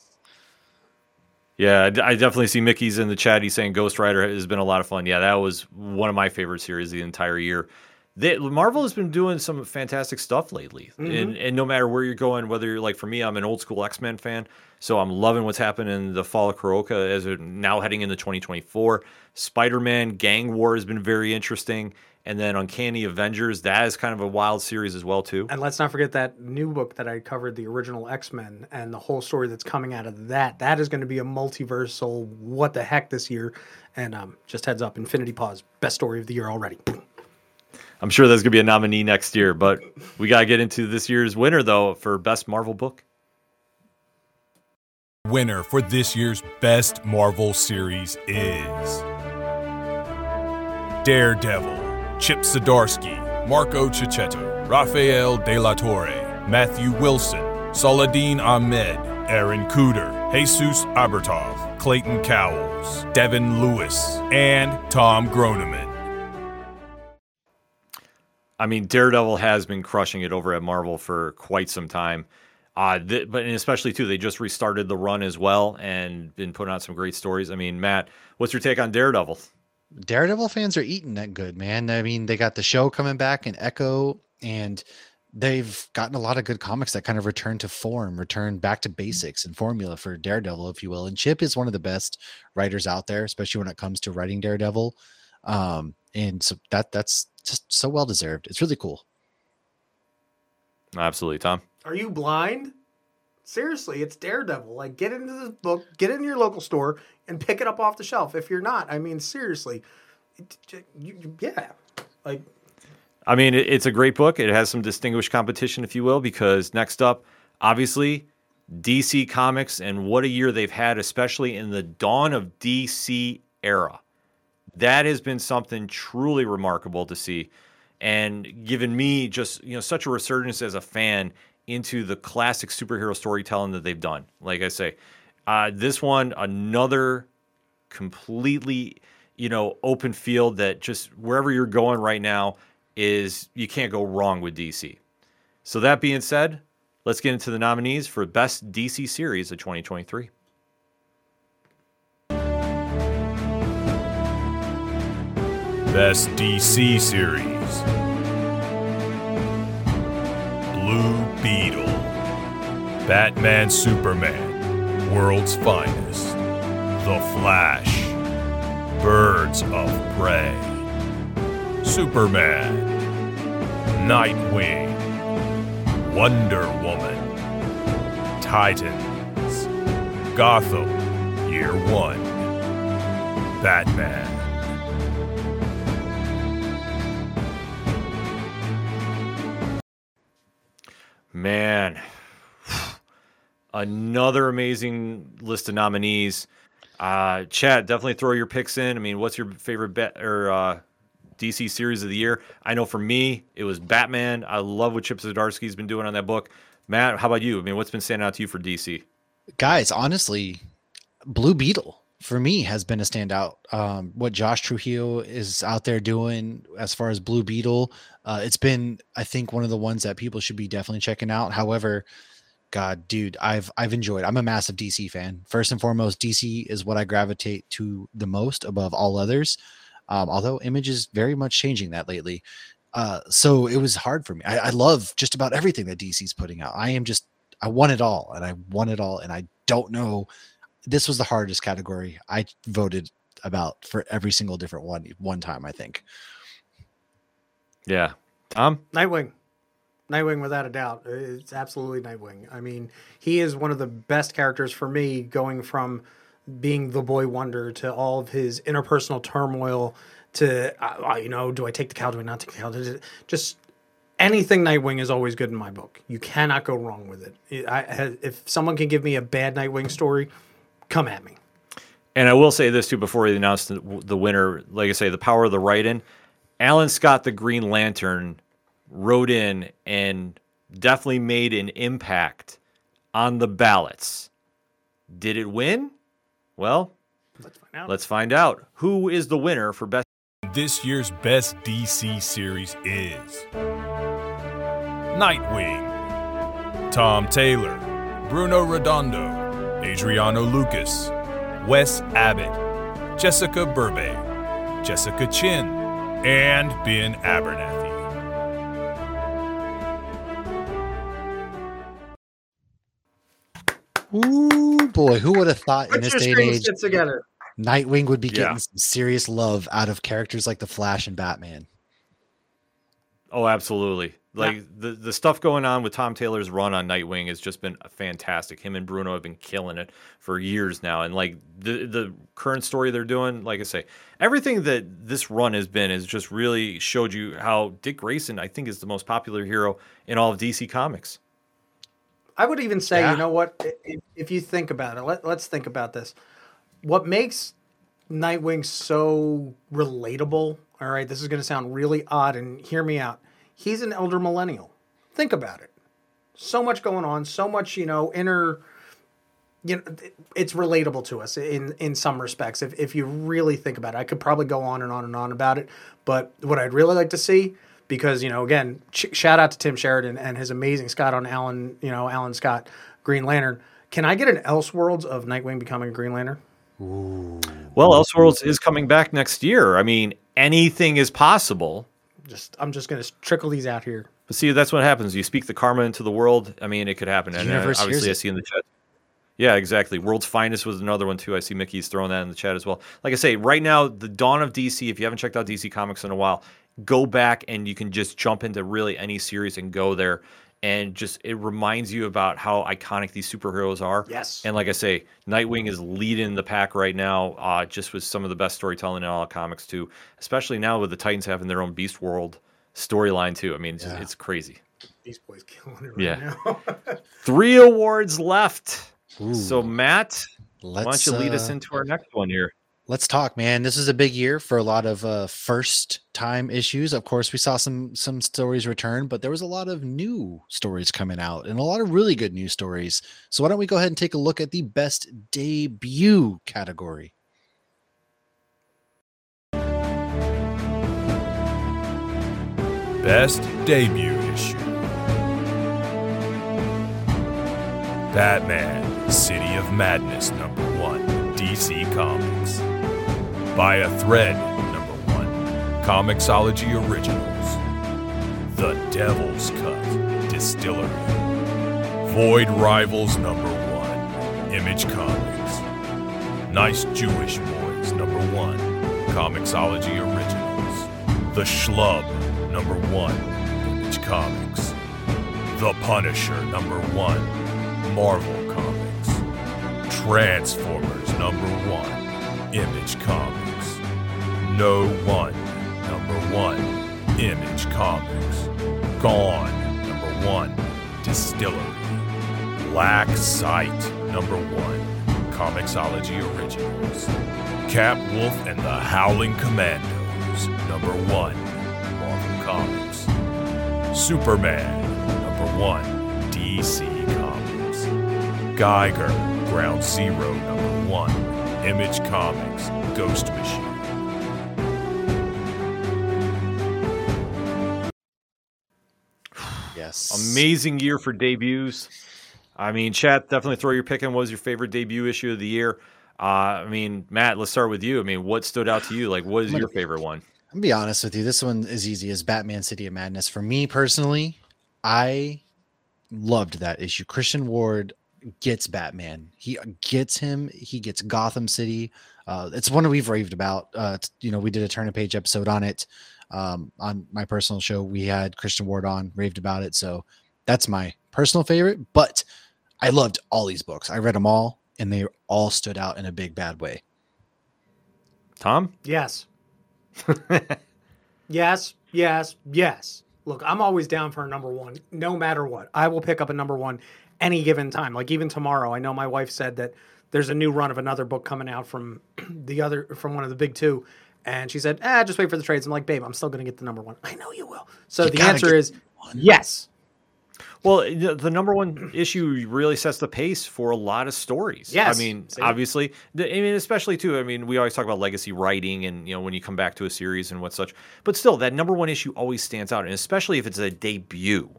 Yeah, I definitely see Mickey's in the chat. He's saying Ghost Rider has been a lot of fun. Yeah, that was one of my favorite series the entire year they, Marvel has been doing some fantastic stuff lately, mm-hmm. and, and no matter where you're going, whether you're like for me, I'm an old school X Men fan, so I'm loving what's happening in the Fall of Krakoa as we're now heading into 2024. Spider Man Gang War has been very interesting, and then Uncanny Avengers that is kind of a wild series as well too. And let's not forget that new book that I covered, the original X Men, and the whole story that's coming out of that. That is going to be a multiversal what the heck this year. And um, just heads up, Infinity Pause, best story of the year already. I'm sure there's gonna be a nominee next year, but we gotta get into this year's winner though for best Marvel book. Winner for this year's best Marvel series is Daredevil, Chip Zdarsky, Marco Checchetto, Rafael De La Torre, Matthew Wilson, Saladin Ahmed, Aaron Kuder, Jesus Aburtov, Clayton Cowles, Devin Lewis, and Tom Groneman. I mean, Daredevil has been crushing it over at Marvel for quite some time. Uh, th- but especially too, they just restarted the run as well and been putting out some great stories. I mean, Matt, what's your take on Daredevil? Daredevil fans are eating that good, man. I mean, they got the show coming back in Echo, and they've gotten a lot of good comics that kind of return to form, return back to basics and formula for Daredevil, if you will. And Chip is one of the best writers out there, especially when it comes to writing Daredevil. Um, and so that that's just so well deserved. It's really cool. Absolutely, Tom. Are you blind? Seriously, it's Daredevil. Like, get into this book, get in your local store, and pick it up off the shelf. If you're not, I mean, seriously, it, you, yeah, like. I mean, it, it's a great book. It has some distinguished competition, if you will, because next up, obviously, DC Comics and what a year they've had, especially in the dawn of DC era that has been something truly remarkable to see and given me just you know such a resurgence as a fan into the classic superhero storytelling that they've done. Like i say uh, this one another completely you know open field that just wherever you're going right now is you can't go wrong with dc so that being said let's get into the nominees for best dc series of 2023 Best DC Series Blue Beetle. Batman Superman World's Finest. The Flash. Birds of Prey. Superman. Nightwing. Wonder Woman. Titans. Gotham Year One. Batman Man, another amazing list of nominees. Uh, Chad, definitely throw your picks in. I mean, what's your favorite bet or uh, DC series of the year? I know for me, it was Batman. I love what Chip Zdarsky's been doing on that book. Matt, how about you? I mean, what's been standing out to you for DC? Guys, honestly, Blue Beetle for me has been a standout. Um, what Josh Trujillo is out there doing as far as Blue Beetle, uh, it's been I think one of the ones that people should be definitely checking out. However, God, dude, I've I've enjoyed. I'm a massive DC fan. First and foremost, DC is what I gravitate to the most above all others. Um, although Image is very much changing that lately. Uh, so it was hard for me. I, I love just about everything that DC's putting out. I am just I want it all, and I want it all, and I don't know. This was the hardest category. I voted about for every single different one one time. I think. Yeah, Tom. Nightwing. Nightwing, without a doubt, it's absolutely Nightwing. I mean, he is one of the best characters for me, going from being the boy wonder to all of his interpersonal turmoil to uh, uh you know do i take the cow do i not take the cow just anything nightwing is always good in my book you cannot go wrong with it I, if someone can give me a bad nightwing story come at me. And i will say this too before we announce the, the winner. Like i say the power of the write-in. Alan scott the green lantern wrote in and definitely made an impact on the ballots. Did it win? Well let's find out. let's find out. Who is the winner for best this year's best DC series is Nightwing, Tom Taylor, Bruno Redondo, Adriano Lucas, Wes Abbott, Jessica Berbey, Jessica Chin, and Ben Abernathy. Ooh boy, who would have thought Put in this day and age? Together. Nightwing would be getting yeah. some serious love out of characters like the Flash and Batman. Oh, absolutely. Like yeah. the the stuff going on with Tom Taylor's run on Nightwing has just been fantastic. Him and Bruno have been killing it for years now, and like the the current story they're doing, like I say, everything that this run has been has just really showed you how Dick Grayson, I think, is the most popular hero in all of DC Comics. I would even say, yeah. you know what? If, if you think about it, let, let's think about this what makes Nightwing so relatable, all right, this is going to sound really odd and hear me out. He's an elder millennial. Think about it. So much going on, so much, you know, inner you know it's relatable to us in in some respects if if you really think about it. I could probably go on and on and on about it, but what I'd really like to see because, you know, again, ch- shout out to Tim Sheridan and his amazing Scott on Alan, you know, Alan Scott Green Lantern. Can I get an Elseworlds of Nightwing becoming a Green Lantern? Ooh. Well, Elseworlds is coming back next year. I mean, anything is possible. Just I'm just gonna trickle these out here. But see, that's what happens. You speak the karma into the world. I mean, it could happen. And uh, obviously, I see in the chat. Yeah, exactly. World's Finest was another one too. I see Mickey's throwing that in the chat as well. Like I say, right now, the dawn of DC. If you haven't checked out DC Comics in a while, go back and you can just jump into really any series and go there and just it reminds you about how iconic these superheroes are. Yes. And like I say, Nightwing is leading the pack right now, uh, just with some of the best storytelling in all comics too. Especially now with the Titans having their own Beast World storyline too. I mean, it's, yeah. it's crazy. Beast Boy's killing it right yeah. now. Three awards left. Ooh. So Matt, Let's, why don't you lead uh, us into our next one here? Let's talk, man. This is a big year for a lot of uh, first time issues. Of course, we saw some some stories return, but there was a lot of new stories coming out and a lot of really good news stories. So why don't we go ahead and take a look at the best debut category? Best debut issue. Batman, City of Madness number 1, DC Comics by a thread, number one. Comixology Originals. The Devil's Cut DSTLRY. Void Rivals, number one. Image Comics. Nice Jewish Boys, number one. Comixology Originals. The Schlub, number one. Image Comics. The Punisher, number one. Marvel Comics. Transformers, number one. Image Comics. No One, number one, Image Comics. Gone, number one, DSTLRY. Black Sight, number one, Comixology Originals. Cap Wolf and the Howling Commandos, number one, Marvel Comics. Superman, number one, DC Comics. Geiger, Ground Zero, number one, Image Comics Ghost Machine. Yes. Amazing year for debuts. I mean, chat, definitely throw your pick in. What was your favorite debut issue of the year? Uh, I mean, Matt, let's start with you. I mean, what stood out to you? Like, what is your favorite one? I'm gonna be honest with you. This one is easy as Batman City of Madness. For me personally, I loved that issue. Christian Ward gets Batman. He gets him. He gets Gotham City. Uh, it's one we've raved about. Uh, you know, we did a turn a page episode on it. Um, on my personal show, we had Christian Ward on, raved about it. So that's my personal favorite. But I loved all these books. I read them all, and they all stood out in a big bad way. Tom? Yes. yes, yes, yes. Look, I'm always down for a number one, no matter what. I will pick up a number one any given time. Like even tomorrow, I know my wife said that there's a new run of another book coming out from the other from one of the big two. And she said, ah, just wait for the trades. I'm like, babe, I'm still going to get the number one. I know you will. So You the answer get is yes. Well, the, the number one issue really sets the pace for a lot of stories. Yes. I mean, See? obviously, the, I mean, especially too. I mean, we always talk about legacy writing, and you know, when you come back to a series and what such. But still, that number one issue always stands out, and especially if it's a debut.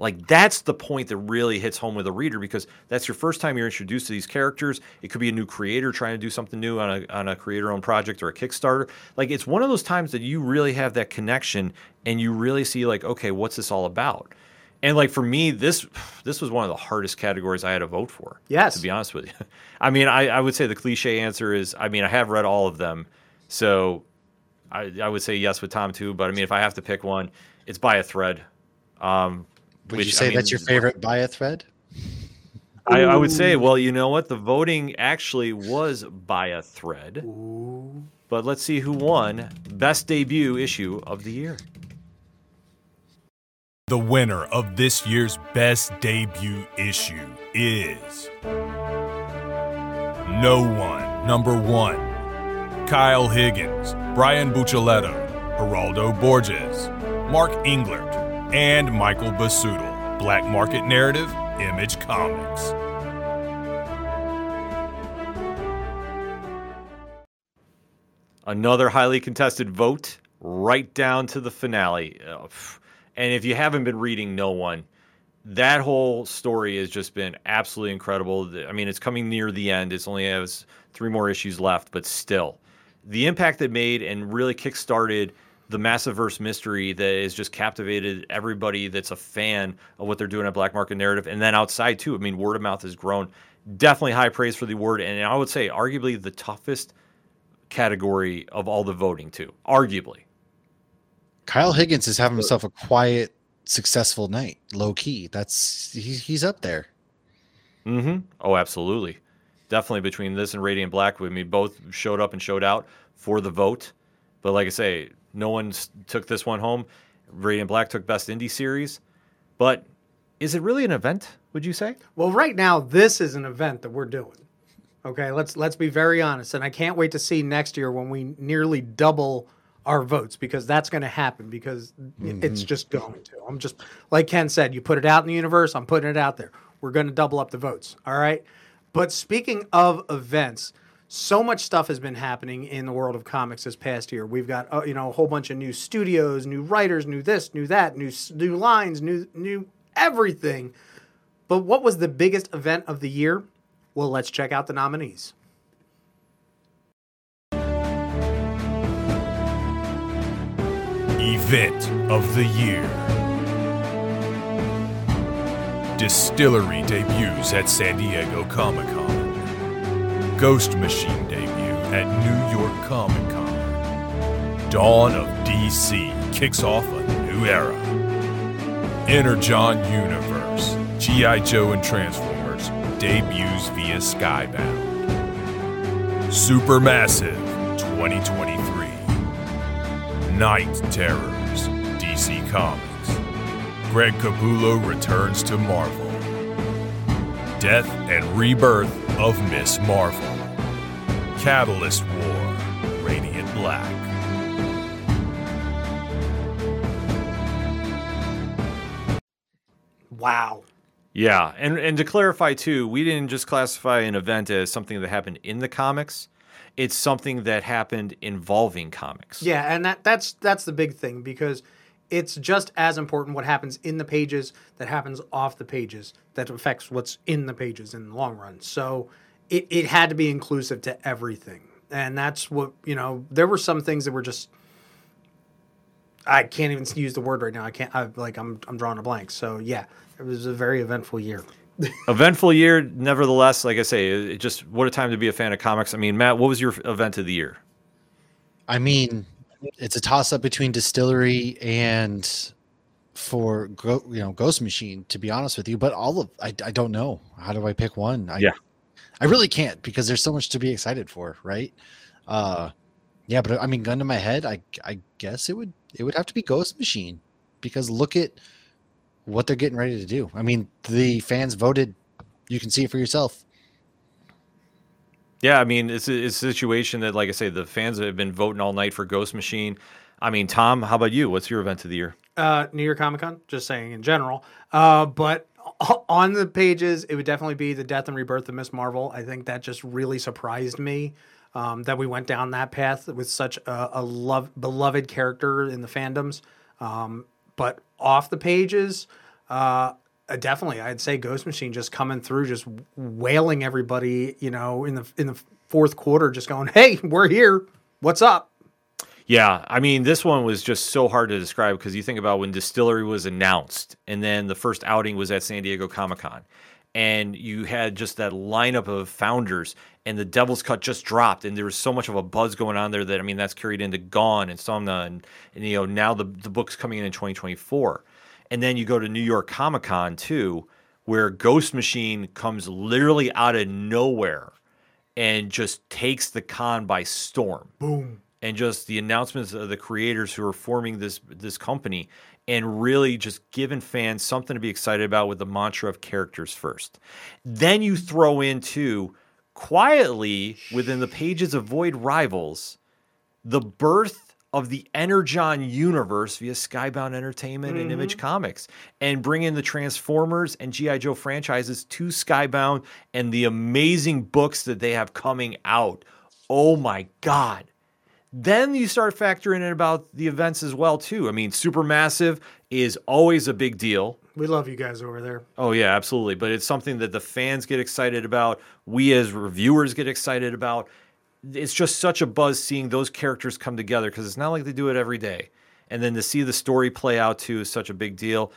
Like that's the point that really hits home with a reader because that's your first time you're introduced to these characters. It could be a new creator trying to do something new on a on a creator-owned project or a Kickstarter. Like it's one of those times that you really have that connection and you really see like, okay, what's this all about? And like for me, this this was one of the hardest categories I had to vote for. Yes. to be honest with you. I mean, I, I would say the cliche answer is, I mean, I have read all of them, so I, I would say yes with Tom too. But I mean, if I have to pick one, it's by a thread. Um, Would which, you I say mean, that's your favorite by a thread? I, I would say, well, you know what? The voting actually was by a thread. But let's see who won best debut issue of the year. The winner of this year's best debut issue is. No One, number one. Kyle Higgins, Brian Buccellato, Geraldo Borges, Mark Englert, and Michael Busuttil. Black Market Narrative, Image Comics. Another highly contested vote, right down to the finale. Uh. And if you haven't been reading No One, that whole story has just been absolutely incredible. I mean, it's coming near the end. It's only has three more issues left, but still, the impact it made and really kickstarted the Massiverse mystery that has just captivated everybody that's a fan of what they're doing at Black Market Narrative, and then outside too. I mean, word of mouth has grown. Definitely high praise for the word, and I would say arguably the toughest category of all the voting too. Arguably. Kyle Higgins is having himself a quiet, successful night, low key. That's he's he's up there. Mm-hmm. Oh, absolutely. Definitely between this and Radiant Black, I mean, both showed up and showed out for the vote. But like I say, no one took this one home. Radiant Black took Best Indie Series. But is it really an event, would you say? Well, right now this is an event that we're doing. Okay, let's let's be very honest, and I can't wait to see next year when we nearly double our votes because that's going to happen because it's mm-hmm. just going to. I'm just like Ken said, you put it out in the universe, I'm putting it out there. We're going to double up the votes. All right. But speaking of events, so much stuff has been happening in the world of comics this past year. We've got uh, you know a whole bunch of new studios, new writers, new this, new that, new new lines, new new everything. But what was the biggest event of the year? Well, let's check out the nominees. Event of the Year. DSTLRY debuts at San Diego Comic Con. Ghost Machine debut at New York Comic Con. Dawn of DC kicks off a new era. Energon Universe, G.I. Joe and Transformers debuts via Skybound. Supermassive 2023. Night Terrors, DC Comics. Greg Capullo returns to Marvel. Death and Rebirth of Miss Marvel. Catalyst War, Radiant Black. Wow. Yeah, and and to clarify too, we didn't just classify an event as something that happened in the comics. It's something that happened involving comics. Yeah, and that that's that's the big thing because it's just as important what happens in the pages that happens off the pages that affects what's in the pages in the long run. So it, it had to be inclusive to everything. And that's what, you know, there were some things that were just I can't even use the word right now. I can't I like I'm I'm drawing a blank. So yeah, it was a very eventful year. eventful year, nevertheless, like I say, it just what a time to be a fan of comics. I mean, Matt, what was your event of the year? I mean, it's a toss up between DSTLRY and for Go, you know Ghost Machine. To be honest with you, but all of I, I don't know. How do I pick one? I, yeah, I really can't because there's so much to be excited for, right? Uh, yeah, but I mean, gun to my head, I I guess it would it would have to be Ghost Machine because look at what they're getting ready to do. I mean, the fans voted. You can see it for yourself. Yeah, I mean, it's a, it's a situation that, like I say, the fans have been voting all night for Ghost Machine. I mean, Tom, how about you? What's your event of the year? Uh, New York Comic Con, just saying in general. Uh, but on the pages, it would definitely be the death and rebirth of Ms. Marvel. I think that just really surprised me um, that we went down that path with such a, a love, beloved character in the fandoms. Um, but off the pages, uh, definitely, I'd say Ghost Machine just coming through, just wailing everybody, you know, in the in the fourth quarter, just going, "Hey, we're here. What's up?" Yeah, I mean, this one was just so hard to describe because you think about when DSTLRY was announced, and then the first outing was at San Diego Comic Con, and you had just that lineup of founders, and the Devil's Cut just dropped, and there was so much of a buzz going on there that I mean, that's carried into Gone and Somna, and, and you know now the the book's coming in in 2024. And then you go to New York Comic Con too, where Ghost Machine comes literally out of nowhere and just takes the con by storm. Boom. And just the announcements of the creators who are forming this this company and really just giving fans something to be excited about with the mantra of characters first. Then you throw into quietly within the pages of Void Rivals the birth of the Energon universe via Skybound Entertainment mm-hmm. and Image mm-hmm. Comics and bring in the Transformers and G.I. Joe franchises to Skybound and the amazing books that they have coming out. Oh my God. Then you start factoring in about the events as well too. I mean, Supermassive is always a big deal. We love you guys over there. Oh yeah, absolutely. But it's something that the fans get excited about. We as reviewers get excited about it's just such a buzz seeing those characters come together because it's not like they do it every day. And then to see the story play out too is such a big deal.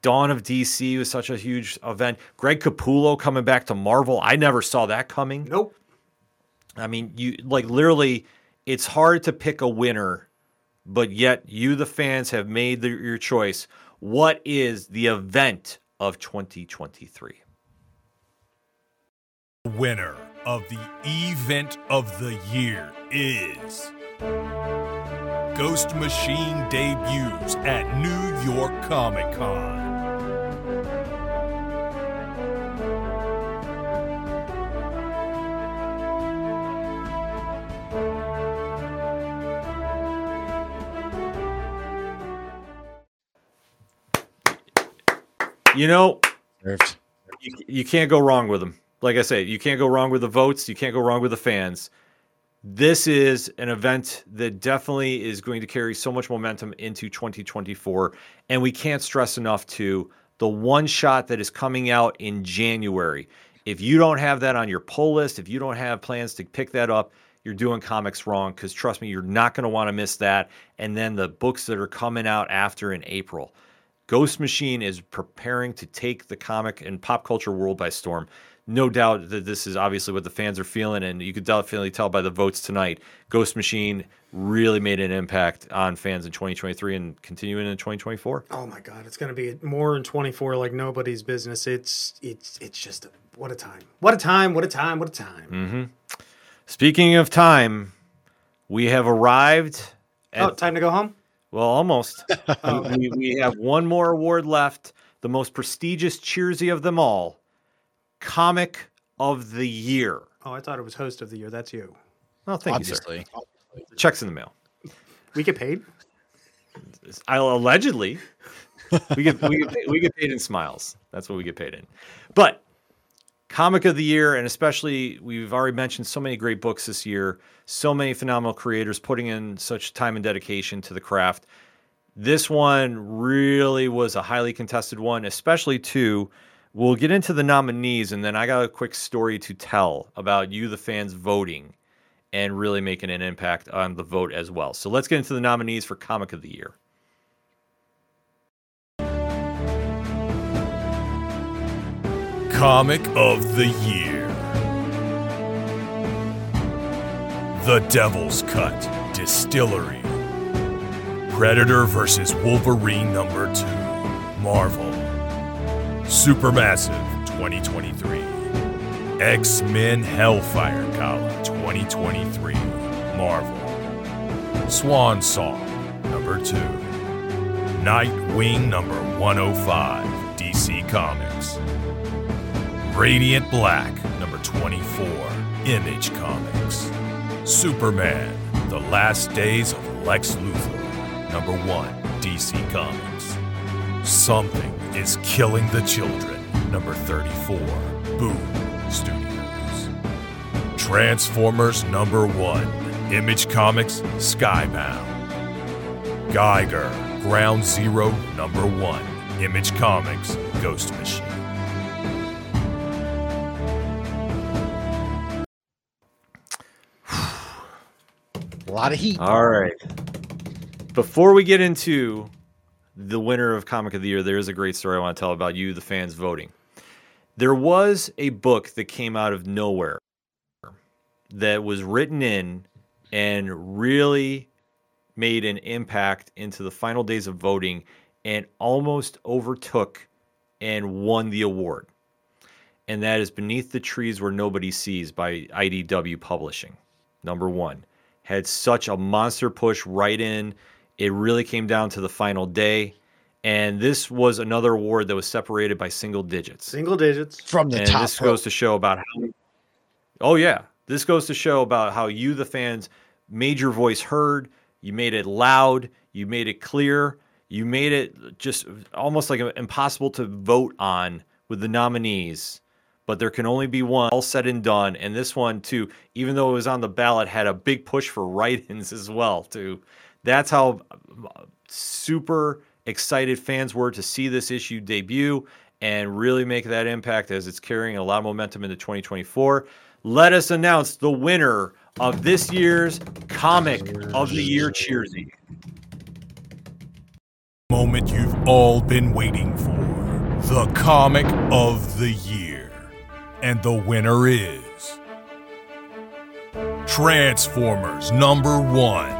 Dawn of DC was such a huge event. Greg Capullo coming back to Marvel. I never saw that coming. Nope. I mean, you like literally, it's hard to pick a winner, but yet you, the fans, have made the, your choice. What is the event of 2023? Winner of the event of the year is Ghost Machine debuts at New York Comic Con. You know, you, you can't go wrong with them like I say, you can't go wrong with the votes. You can't go wrong with the fans. This is an event that definitely is going to carry so much momentum into 2024. And we can't stress enough to the one shot that is coming out in January. If you don't have that on your pull list, if you don't have plans to pick that up, you're doing comics wrong because trust me, you're not going to want to miss that. And then the books that are coming out after in April. Ghost Machine is preparing to take the comic and pop culture world by storm no doubt that this is obviously what the fans are feeling, and you could definitely tell by the votes tonight. Ghost Machine really made an impact on fans in 2023 and continuing in 2024. Oh my God, it's going to be more in 24 like nobody's business. It's it's it's just a, what a time, what a time, what a time, what a time. Mm-hmm. Speaking of time, we have arrived. At, oh, time to go home. Well, almost. we, we have one more award left, the most prestigious Cheersy of them all comic of the year. Oh, I thought it was host of the year. That's you. Well, thank Obviously. you, sir. Checks in the mail. We get paid. I allegedly we get we get, paid, we get paid in smiles. That's what we get paid in. But comic of the year, and especially we've already mentioned so many great books this year, so many phenomenal creators putting in such time and dedication to the craft. This one really was a highly contested one, especially too. We'll get into the nominees, and then I got a quick story to tell about you, the fans, voting and really making an impact on the vote as well. So let's get into the nominees for Comic of the Year. Comic of the Year. The Devil's Cut DSTLRY. Predator vs. Wolverine number 2 Marvel. Supermassive 2023 X Men Hellfire Gala 2023 Marvel. Swan Song number 2 Nightwing number 105 DC Comics Radiant Black, number 24, Image Comics. Superman, The Last Days of Lex Luthor, number 1, DC Comics. Something is Killing the Children, number 34, Boom Studios. Transformers, number 1, Image Comics, Skybound. Geiger, Ground Zero, number 1, Image Comics, Ghost Machine. A lot of heat. All right. Before we get into the winner of Comic of the Year, there is a great story I want to tell about you, the fans voting. There was a book that came out of nowhere that was written in and really made an impact into the final days of voting and almost overtook and won the award. And that is Beneath the Trees Where Nobody Sees by IDW Publishing. Number one had such a monster push right in. It really came down to the final day. And this was another award that was separated by single digits. Single digits. From the and top. this goes to show about how. Oh, yeah. This goes to show about how you, the fans, made your voice heard. You made it loud. You made it clear. You made it just almost like impossible to vote on with the nominees but there can only be one. All said and done. And this one too even though it was on the ballot had a big push for write-ins as well too. That's how uh, super excited fans were to see this issue debut and really make that impact as it's carrying a lot of momentum into 2024 let us announce the winner of this year's comic of the year cheersy. Moment you've all been waiting for. The comic of the year and the winner is Transformers number one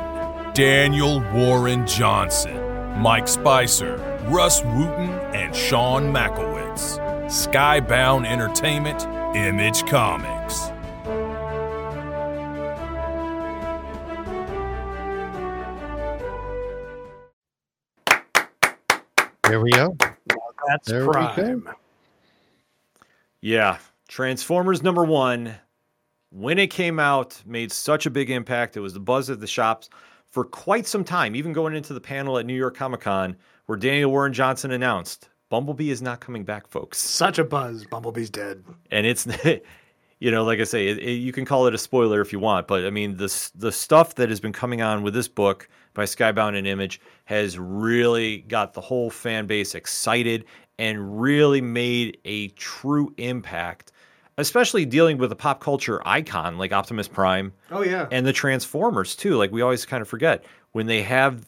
Daniel Warren Johnson, Mike Spicer, Rus Wooton, and Sean Mackiewicz. Skybound Entertainment, Image Comics. There we go. That's There we go. prime. Yeah, Transformers number one, when it came out, made such a big impact. It was the buzz at the shops for quite some time, even going into the panel at New York Comic Con, where Daniel Warren Johnson announced Bumblebee is not coming back, folks. Such a buzz. Bumblebee's dead. And it's, you know, like I say, it, it, you can call it a spoiler if you want, but I mean, the the stuff that has been coming on with this book by Skybound and Image has really got the whole fan base excited and really made a true impact, especially dealing with a pop culture icon like Optimus Prime Oh yeah. and the Transformers too. Like we always kind of forget when they have,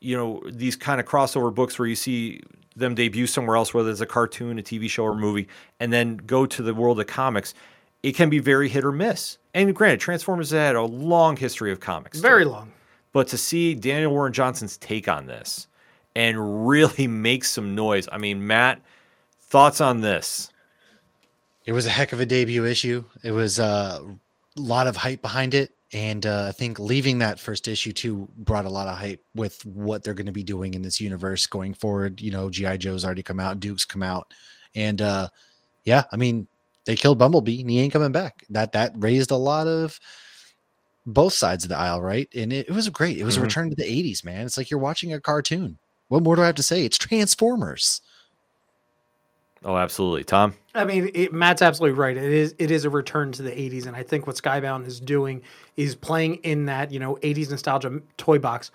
you know, these kind of crossover books where you see them debut somewhere else, whether it's a cartoon, a TV show, or movie, and then go to the world of comics. It can be very hit or miss. And granted, Transformers had a long history of comics. too. Very long. But to see Daniel Warren Johnson's take on this and really make some noise. I mean, Matt, thoughts on this? It was a heck of a debut issue. It was uh, a lot of hype behind it. And uh, I think leaving that first issue too brought a lot of hype with what they're going to be doing in this universe going forward. You know, G.I. Joe's already come out, Duke's come out. And uh, yeah, I mean, they killed Bumblebee and he ain't coming back. That that raised a lot of both sides of the aisle, right? And it, it was great. It was Mhm. a return to the 80s, man. It's like you're watching a cartoon. What more do I have to say? It's Transformers. Oh, absolutely. Tom? I mean, it, Matt's absolutely right. It is it is a return to the '80s, and I think what Skybound is doing is playing in that you know '80s nostalgia toy box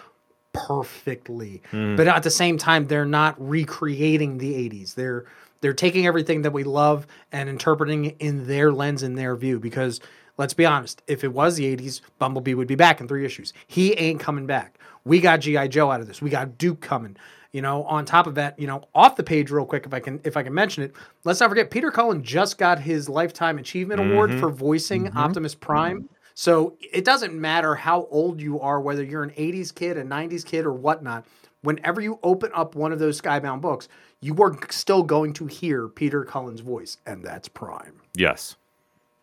perfectly. Mm. But at the same time, they're not recreating the '80s. They're they're taking everything that we love and interpreting it in their lens and their view. Because let's be honest, if it was the '80s, Bumblebee would be back in three issues. He ain't coming back. We got GI Joe out of this. We got Duke coming. You know, on top of that, you know, off the page real quick, if I can, if I can mention it, let's not forget Peter Cullen just got his lifetime achievement mm-hmm. award for voicing mm-hmm. Optimus Prime. Mm-hmm. So it doesn't matter how old you are, whether you're an 80s kid, a 90s kid, or whatnot. Whenever you open up one of those Skybound books, you are still going to hear Peter Cullen's voice, and that's Prime. Yes.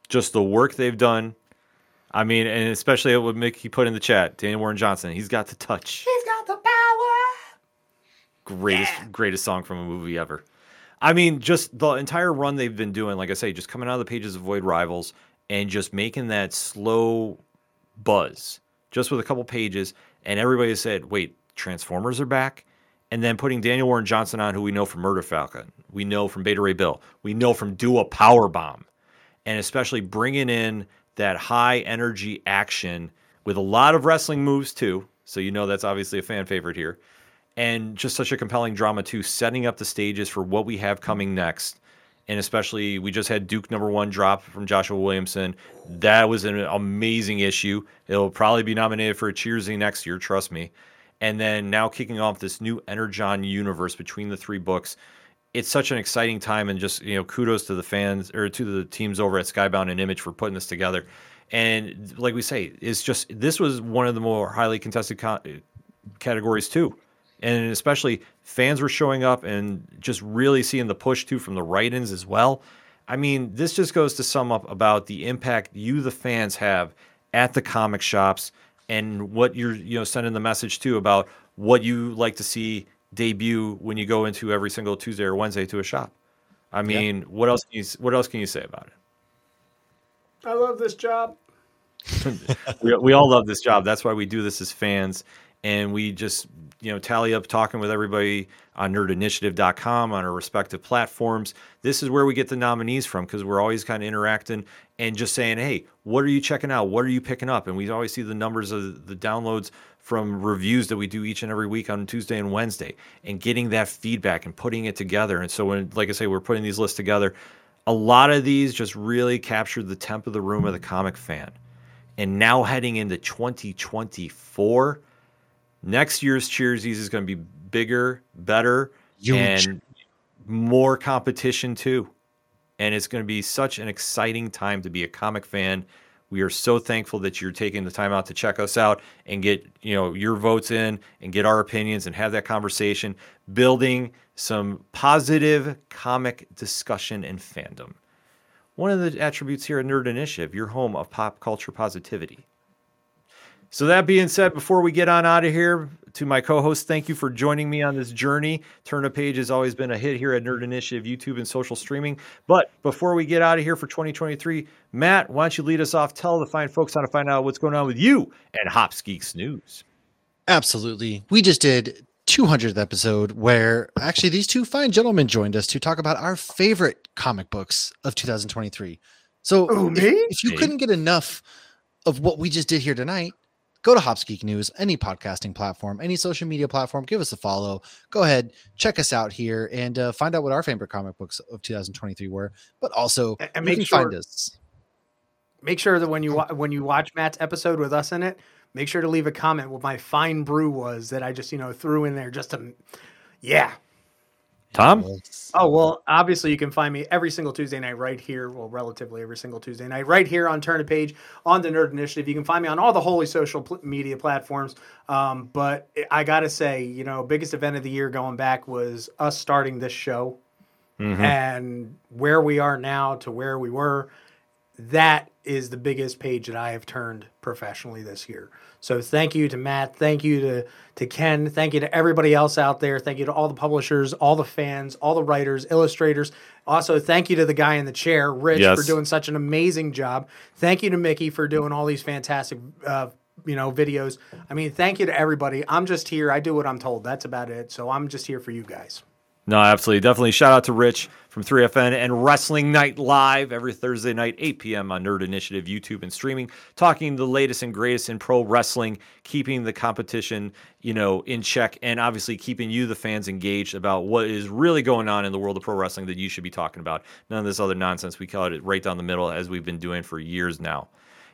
Just the work they've done. I mean, and especially what Mickey put in the chat, Daniel Warren Johnson, he's got the touch. He's got the power greatest yeah. greatest song from a movie ever. I mean, just the entire run they've been doing, like I say, just coming out of the pages of Void Rivals and just making that slow buzz, just with a couple pages, and everybody said, "Wait, Transformers are back." And then putting Daniel Warren Johnson on, who we know from Murder Falcon, we know from Beta Ray Bill, we know from Do a Power Bomb, and especially bringing in that high energy action with a lot of wrestling moves too. So you know that's obviously a fan favorite here and just such a compelling drama too, setting up the stages for what we have coming next. And especially, we just had Duke number one drop from Joshua Williamson. That was an amazing issue. It'll probably be nominated for a Cheersy next year, trust me. And then now kicking off this new Energon universe between the three books. It's such an exciting time, and just you know, kudos to the fans or to the teams over at Skybound and Image for putting this together. And like we say, it's just this was one of the more highly contested co- categories too and especially fans were showing up and just really seeing the push too from the write-ins as well. I mean, this just goes to sum up about the impact you, the fans, have at the comic shops and what you're, you know, sending the message to about what you like to see debut when you go into every single Tuesday or Wednesday to a shop. I mean, yeah. what else can you what else can you say about it? I love this job. we, we all love this job. That's why we do this as fans and we just you know tally up talking with everybody on nerdinitiative.com on our respective platforms. This is where we get the nominees from because we're always kind of interacting and just saying hey what are you checking out? What are you picking up? And we always see the numbers of the downloads from reviews that we do each and every week on tuesday and wednesday and getting that feedback and putting it together. And so when like i say we're putting these lists together a lot of these just really captured the temp of the room of the comic fan. And now heading into 2024 next year's Cheersies is going to be bigger, better, Huge. and more competition too. And it's going to be such an exciting time to be a comic fan. We are so thankful that you're taking the time out to check us out and get, you know, your votes in and get our opinions and have that conversation, building some positive comic discussion and fandom. One of the attributes here at Nerd Initiative, your home of pop culture positivity. So that being said, before we get on out of here, to my co-host, thank you for joining me on this journey. Turn a page has always been a hit here at Nerd Initiative, YouTube, and social streaming. But before we get out of here for 2023, Matt, why don't you lead us off? Tell the fine folks how to find out what's going on with you and Hops Geeks News. Absolutely. We just did 200th episode where actually these two fine gentlemen joined us to talk about our favorite comic books of 2023. So oh, if, if you couldn't get enough of what we just did here tonight, go to Hops Geek News, any podcasting platform, any social media platform. Give us a follow. Go ahead, check us out here, and uh, find out what our favorite comic books of 2023 were. But also, and make sure, find us. Make sure that when you when you watch Matt's episode with us in it, make sure to leave a comment what my fine brew was that I just you know threw in there just to, yeah, Tom? Oh, well, obviously you can find me every single Tuesday night right here. Well, relatively every single Tuesday night right here on Turn a Page on the Nerd Initiative. You can find me on all the holy social pl- media platforms. Um, but I got to say, you know, biggest event of the year going back was us starting this show mm-hmm. and where we are now to where we were. That is the biggest page that I have turned professionally this year. So thank you to Matt. Thank you to, to Ken. Thank you to everybody else out there. Thank you to all the publishers, all the fans, all the writers, illustrators. Also, thank you to the guy in the chair, Rich, yes. for doing such an amazing job. Thank you to Mickey for doing all these fantastic uh, you know videos. I mean, thank you to everybody. I'm just here. I do what I'm told. That's about it. So I'm just here for you guys. No, absolutely. Definitely shout out to Rich from 3FN and Wrestling Night Live every Thursday night, 8 p.m. on Nerd Initiative, YouTube, and streaming, talking the latest and greatest in pro wrestling, keeping the competition, you know, in check, and obviously keeping you, the fans, engaged about what is really going on in the world of pro wrestling that you should be talking about. None of this other nonsense. We call it right down the middle as we've been doing for years now.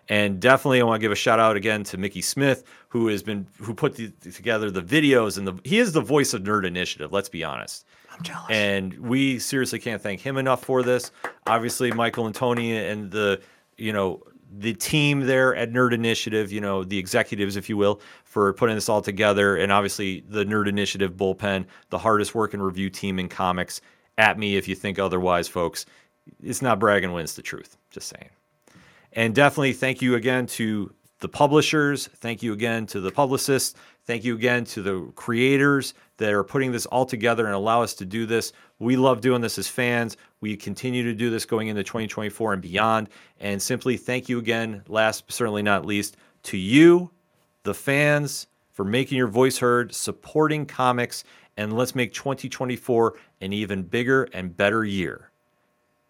And definitely, I want to give a shout out again to Mickey Smith, who has been who put the, together the videos and the he is the voice of Nerd Initiative. Let's be honest. I'm jealous. And we seriously can't thank him enough for this. Obviously, Michael and Tony and the, you know, the team there at Nerd Initiative, you know, the executives, if you will, for putting this all together. And obviously, the Nerd Initiative bullpen, the hardest working review team in comics. At me if you think otherwise, folks. It's not bragging when it's the truth. Just saying. And definitely thank you again to the publishers. Thank you again to the publicists. Thank you again to the creators that are putting this all together and allow us to do this. We love doing this as fans. We continue to do this going into 2024 and beyond. And simply thank you again, last but certainly not least, to you, the fans, for making your voice heard, supporting comics, and let's make 2024 an even bigger and better year.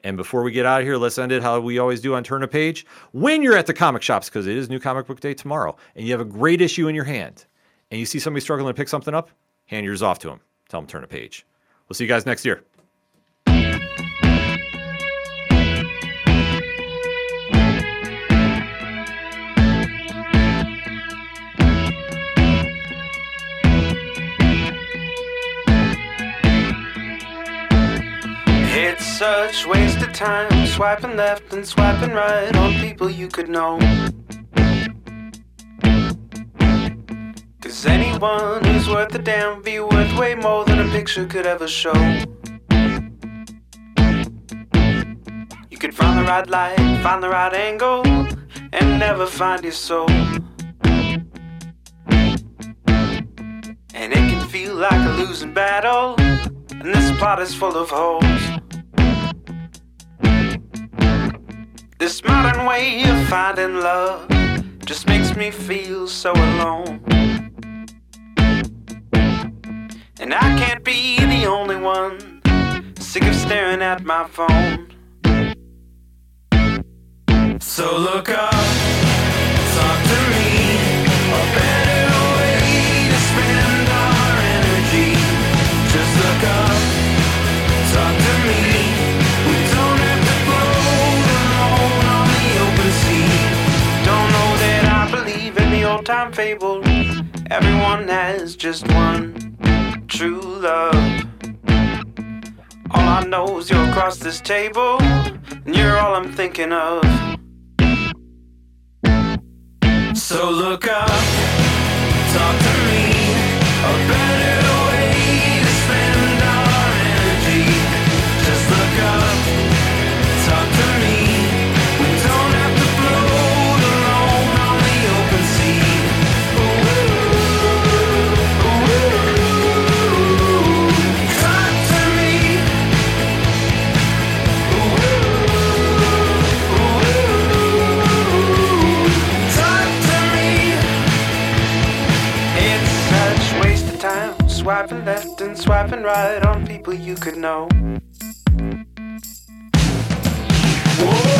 And before we get out of here, let's end it how we always do on Turn a Page. When you're at the comic shops, because it is New Comic Book Day tomorrow, and you have a great issue in your hand, and you see somebody struggling to pick something up, hand yours off to him. Tell them turn a page. We'll see you guys next year. Such waste of time swiping left and swiping right on people you could know. Cause anyone who's worth a damn be worth way more than a picture could ever show. You could find the right light, find the right angle, and never find your soul. And it can feel like a losing battle, and this plot is full of holes. This modern way of finding love just makes me feel so alone. And I can't be the only one sick of staring at my phone. So look up, talk to me. A better way to spend our energy. Just look up, talk to me. We don't have to float alone on the open sea. Don't know that I believe in the old time fable. Everyone has just one true love. All I know is you're across this table, and you're all I'm thinking of. So look up, talk to swiping left and swiping right on people you could know. Whoa.